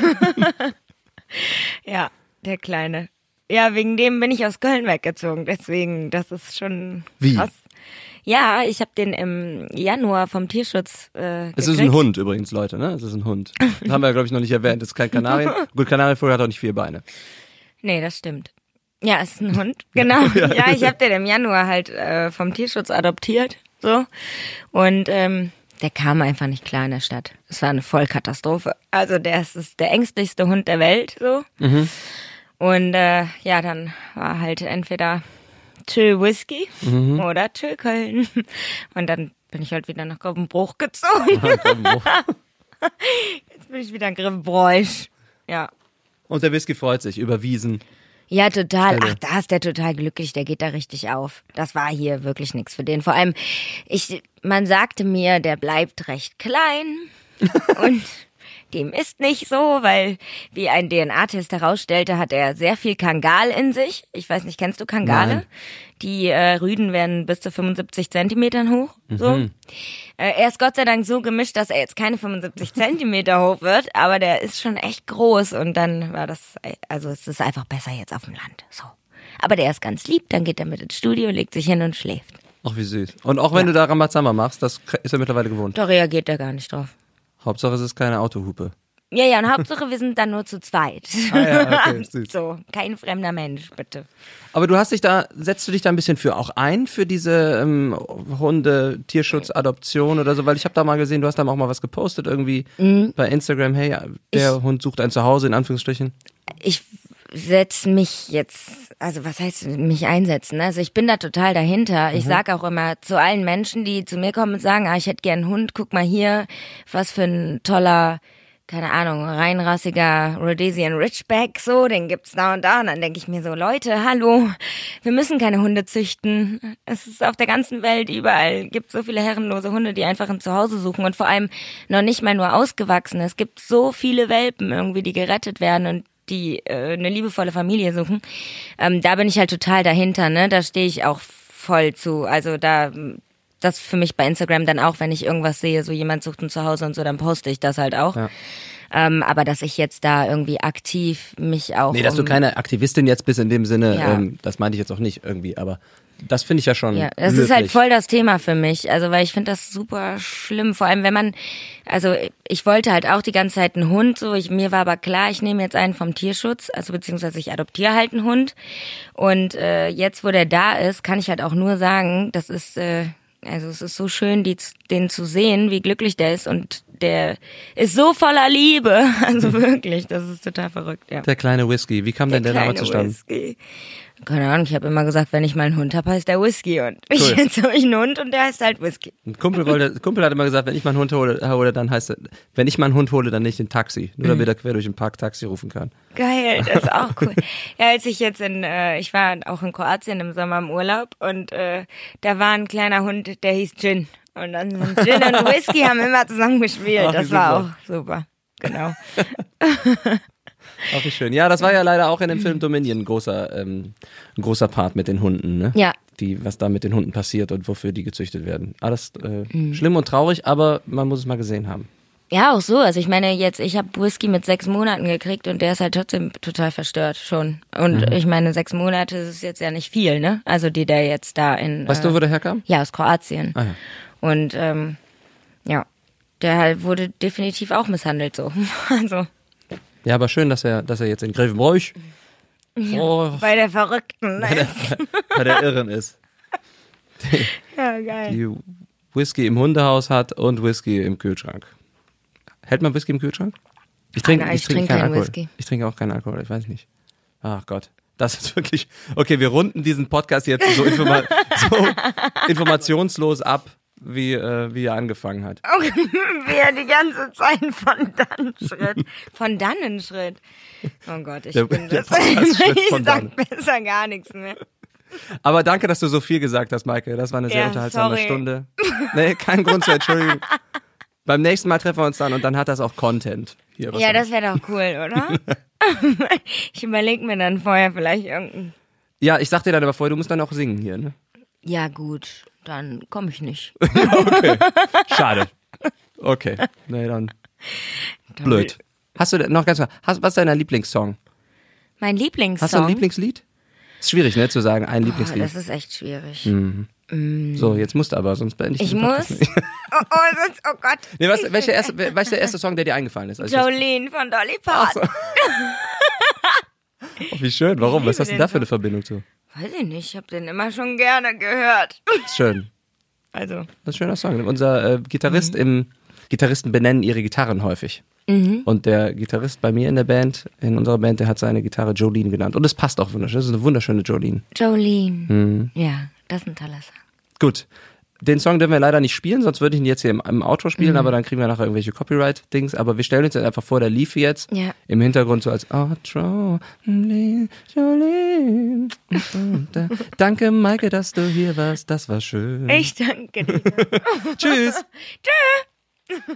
ja, der kleine. Ja, wegen dem bin ich aus Köln weggezogen. Deswegen, das ist schon Wie? krass. Ja, ich habe den im Januar vom Tierschutz äh, Es ist ein Hund übrigens, Leute, ne? Es ist ein Hund. Das haben wir, glaube ich, noch nicht erwähnt. Es ist kein Kanarien. Gut, Kanarienvogel hat auch nicht vier Beine. Nee, das stimmt. Ja, es ist ein Hund, genau. ja, ich habe den im Januar halt äh, vom Tierschutz adoptiert, so. Und ähm, der kam einfach nicht klar in der Stadt. Es war eine Vollkatastrophe. Also der ist, ist der ängstlichste Hund der Welt, so. Und äh, ja, dann war halt entweder Tschö Whisky oder Tschö Köln. Und dann bin ich halt wieder nach Grifenbruch gezogen. Jetzt bin ich wieder in Grifenbräuch. Ja. Und der Whisky freut sich über Wiesen. Ja, total. Ach, da ist der total glücklich, der geht da richtig auf. Das war hier wirklich nichts für den. Vor allem, ich, man sagte mir, der bleibt recht klein. und dem ist nicht so, weil, wie ein DNA-Test herausstellte, hat er sehr viel Kangal in sich. Ich weiß nicht, kennst du Kangale? Nein. Die äh, Rüden werden bis zu 75 Zentimetern hoch. So. Äh, er ist Gott sei Dank so gemischt, dass er jetzt keine 75 Zentimeter hoch wird, aber der ist schon echt groß und dann war das, also es ist einfach besser jetzt auf dem Land. So. Aber der ist ganz lieb, dann geht er mit ins Studio, legt sich hin und schläft. Ach, wie süß. Und auch wenn du da Ramazamba machst, das ist er mittlerweile gewohnt. Da reagiert er gar nicht drauf. Hauptsache, es ist keine Autohupe. Ja, ja, und Hauptsache, wir sind dann nur zu zweit. Ah ja, okay, süß. so, kein fremder Mensch, bitte. Aber du hast dich da, setzt du dich da ein bisschen für auch ein, für diese ähm, Hunde, Tierschutz, Adoption oder so? Weil ich habe da mal gesehen, du hast da auch mal was gepostet irgendwie Mhm. bei Instagram, hey, der Hund sucht ein Zuhause, in Anführungsstrichen. ich setze mich jetzt, also was heißt mich einsetzen? Also ich bin da total dahinter. Ich sag auch immer zu allen Menschen, die zu mir kommen und sagen, ah, ich hätte gern einen Hund, guck mal hier, was für ein toller, keine Ahnung, reinrassiger Rhodesian Ridgeback, so, den gibt's da und da. Und dann denke ich mir so, Leute, hallo, wir müssen keine Hunde züchten. Es ist auf der ganzen Welt überall, gibt so viele herrenlose Hunde, die einfach ein Zuhause suchen und vor allem noch nicht mal nur ausgewachsene. Es gibt so viele Welpen irgendwie, die gerettet werden und die äh, eine liebevolle Familie suchen. Ähm, da bin ich halt total dahinter, ne? Da stehe ich auch voll zu. Also da das für mich bei Instagram dann auch, wenn ich irgendwas sehe, so jemand sucht ein Zuhause und so, dann poste ich das halt auch. Ja. Ähm, aber dass ich jetzt da irgendwie aktiv mich auch. Nee, dass du um- keine Aktivistin jetzt bist in dem Sinne, Ja. ähm, das meinte ich jetzt auch nicht irgendwie, aber das finde ich ja schon. Ja, das löblich. ist halt voll das Thema für mich. Also, weil ich finde das super schlimm. Vor allem, wenn man, also ich wollte halt auch die ganze Zeit einen Hund. So, ich, mir war aber klar, ich nehme jetzt einen vom Tierschutz, also beziehungsweise ich adoptiere halt einen Hund. Und äh, jetzt, wo der da ist, kann ich halt auch nur sagen, das ist, äh, also es ist so schön, die, den zu sehen, wie glücklich der ist und der ist so voller Liebe. Also wirklich, das ist total verrückt. Ja. Der kleine Whisky, wie kam denn der Name kleine zustande? Whisky. Keine Ahnung, ich habe immer gesagt, wenn ich mal einen Hund habe, heißt der Whisky. Und Cool. jetzt habe ich einen Hund und der heißt halt Whisky. Ein Kumpel, wollte, Kumpel hat immer gesagt, wenn ich mal einen Hund hole, hole dann heißt er, wenn ich mal einen Hund hole, dann nicht den Taxi. Nur Mhm. damit er quer durch den Park Taxi rufen kann. Geil, das ist auch cool. ja, als ich jetzt in, äh, ich war auch in Kroatien im Sommer im Urlaub und äh, da war ein kleiner Hund, der hieß Gin. Und dann sind Gin und Whisky haben immer zusammen gespielt. Ach, das war super. auch super. Genau. Auch wie schön. Ja, das war ja leider auch in dem Film Dominion ein großer, ähm, ein großer Part mit den Hunden, ne? Ja. Die, was da mit den Hunden passiert und wofür die gezüchtet werden. Alles äh, Mhm. schlimm und traurig, aber man muss es mal gesehen haben. Ja, auch so. Also ich meine, jetzt, ich habe Whisky mit sechs Monaten gekriegt und der ist halt trotzdem total verstört schon. Und Mhm. ich meine, sechs Monate ist jetzt ja nicht viel, ne? Also die der jetzt da in. Weißt äh, du, wo der herkam? Ja, aus Kroatien. Ah, ja. Und ähm, ja, der halt wurde definitiv auch misshandelt so. Also Ja, aber schön, dass er, dass er jetzt in Grevenbroich oh, bei der Verrückten. Ne? bei der Irren ist. Ja, geil. Die Whisky im Hundehaus hat und Whisky im Kühlschrank. Hält man Whisky im Kühlschrank? Ich trinke, ich ich trinke trinke keinen keinen Alkohol. Whisky. Ich trinke auch keinen Alkohol, ich weiß nicht. Ach Gott. Das ist wirklich. Okay, wir runden diesen Podcast jetzt so, informa so informationslos ab, wie, äh, wie er angefangen hat. Wie er die ganze Zeit von dann schritt. Von dannen schritt. Oh Gott, ich Der- bin der das. Ich sag dannen. besser gar nichts mehr. Aber danke, dass du so viel gesagt hast, Maike. Das war eine sehr Ja, unterhaltsame sorry. Stunde. Nee, kein Grund zur Entschuldigung. Beim nächsten Mal treffen wir uns dann und dann hat das auch Content. Hier, Ja, das wäre doch cool, oder? ich überlege mir dann vorher vielleicht irgendein. ja, ich sag dir dann aber vorher, du musst dann auch singen hier, ne? Ja, gut, dann komme ich nicht. Schade. Okay. Nee, dann. Blöd. Hast du noch ganz hast, was ist dein Lieblingssong? Mein Lieblingssong. Hast du ein Lieblingslied? Ist schwierig, ne, zu sagen, ein Oh, Lieblingslied. das ist echt schwierig. so, jetzt musst du aber, sonst beende ich Ich muss. Oh, oh, sonst, oh Gott. Nee, was, welcher erste, der erste Song, der dir eingefallen ist? Als ich das- Jolene von Dolly Parton. oh, wie schön, warum? Was hast du da für eine Verbindung zu? Weiß ich nicht, ich habe den immer schon gerne gehört. Schön. Also. Das ist ein schöner Song. Unser äh, Gitarrist im Gitarristen benennen ihre Gitarren häufig. Mhm. Und der Gitarrist bei mir in der Band, in unserer Band, der hat seine Gitarre Jolene genannt. Und es passt auch wunderschön. Das ist eine wunderschöne Jolene. Jolene. Mhm. Ja, das ist ein toller Song. Gut. Den Song dürfen wir leider nicht spielen, sonst würde ich ihn jetzt hier im, im Outro spielen, Mhm. aber dann kriegen wir nachher irgendwelche Copyright-Dings. Aber wir stellen uns jetzt einfach vor, der lief jetzt Ja. im Hintergrund so als Outro. Danke, Maike, dass du hier warst. Das war schön. Ich danke dir. Tschüss. Tschüss.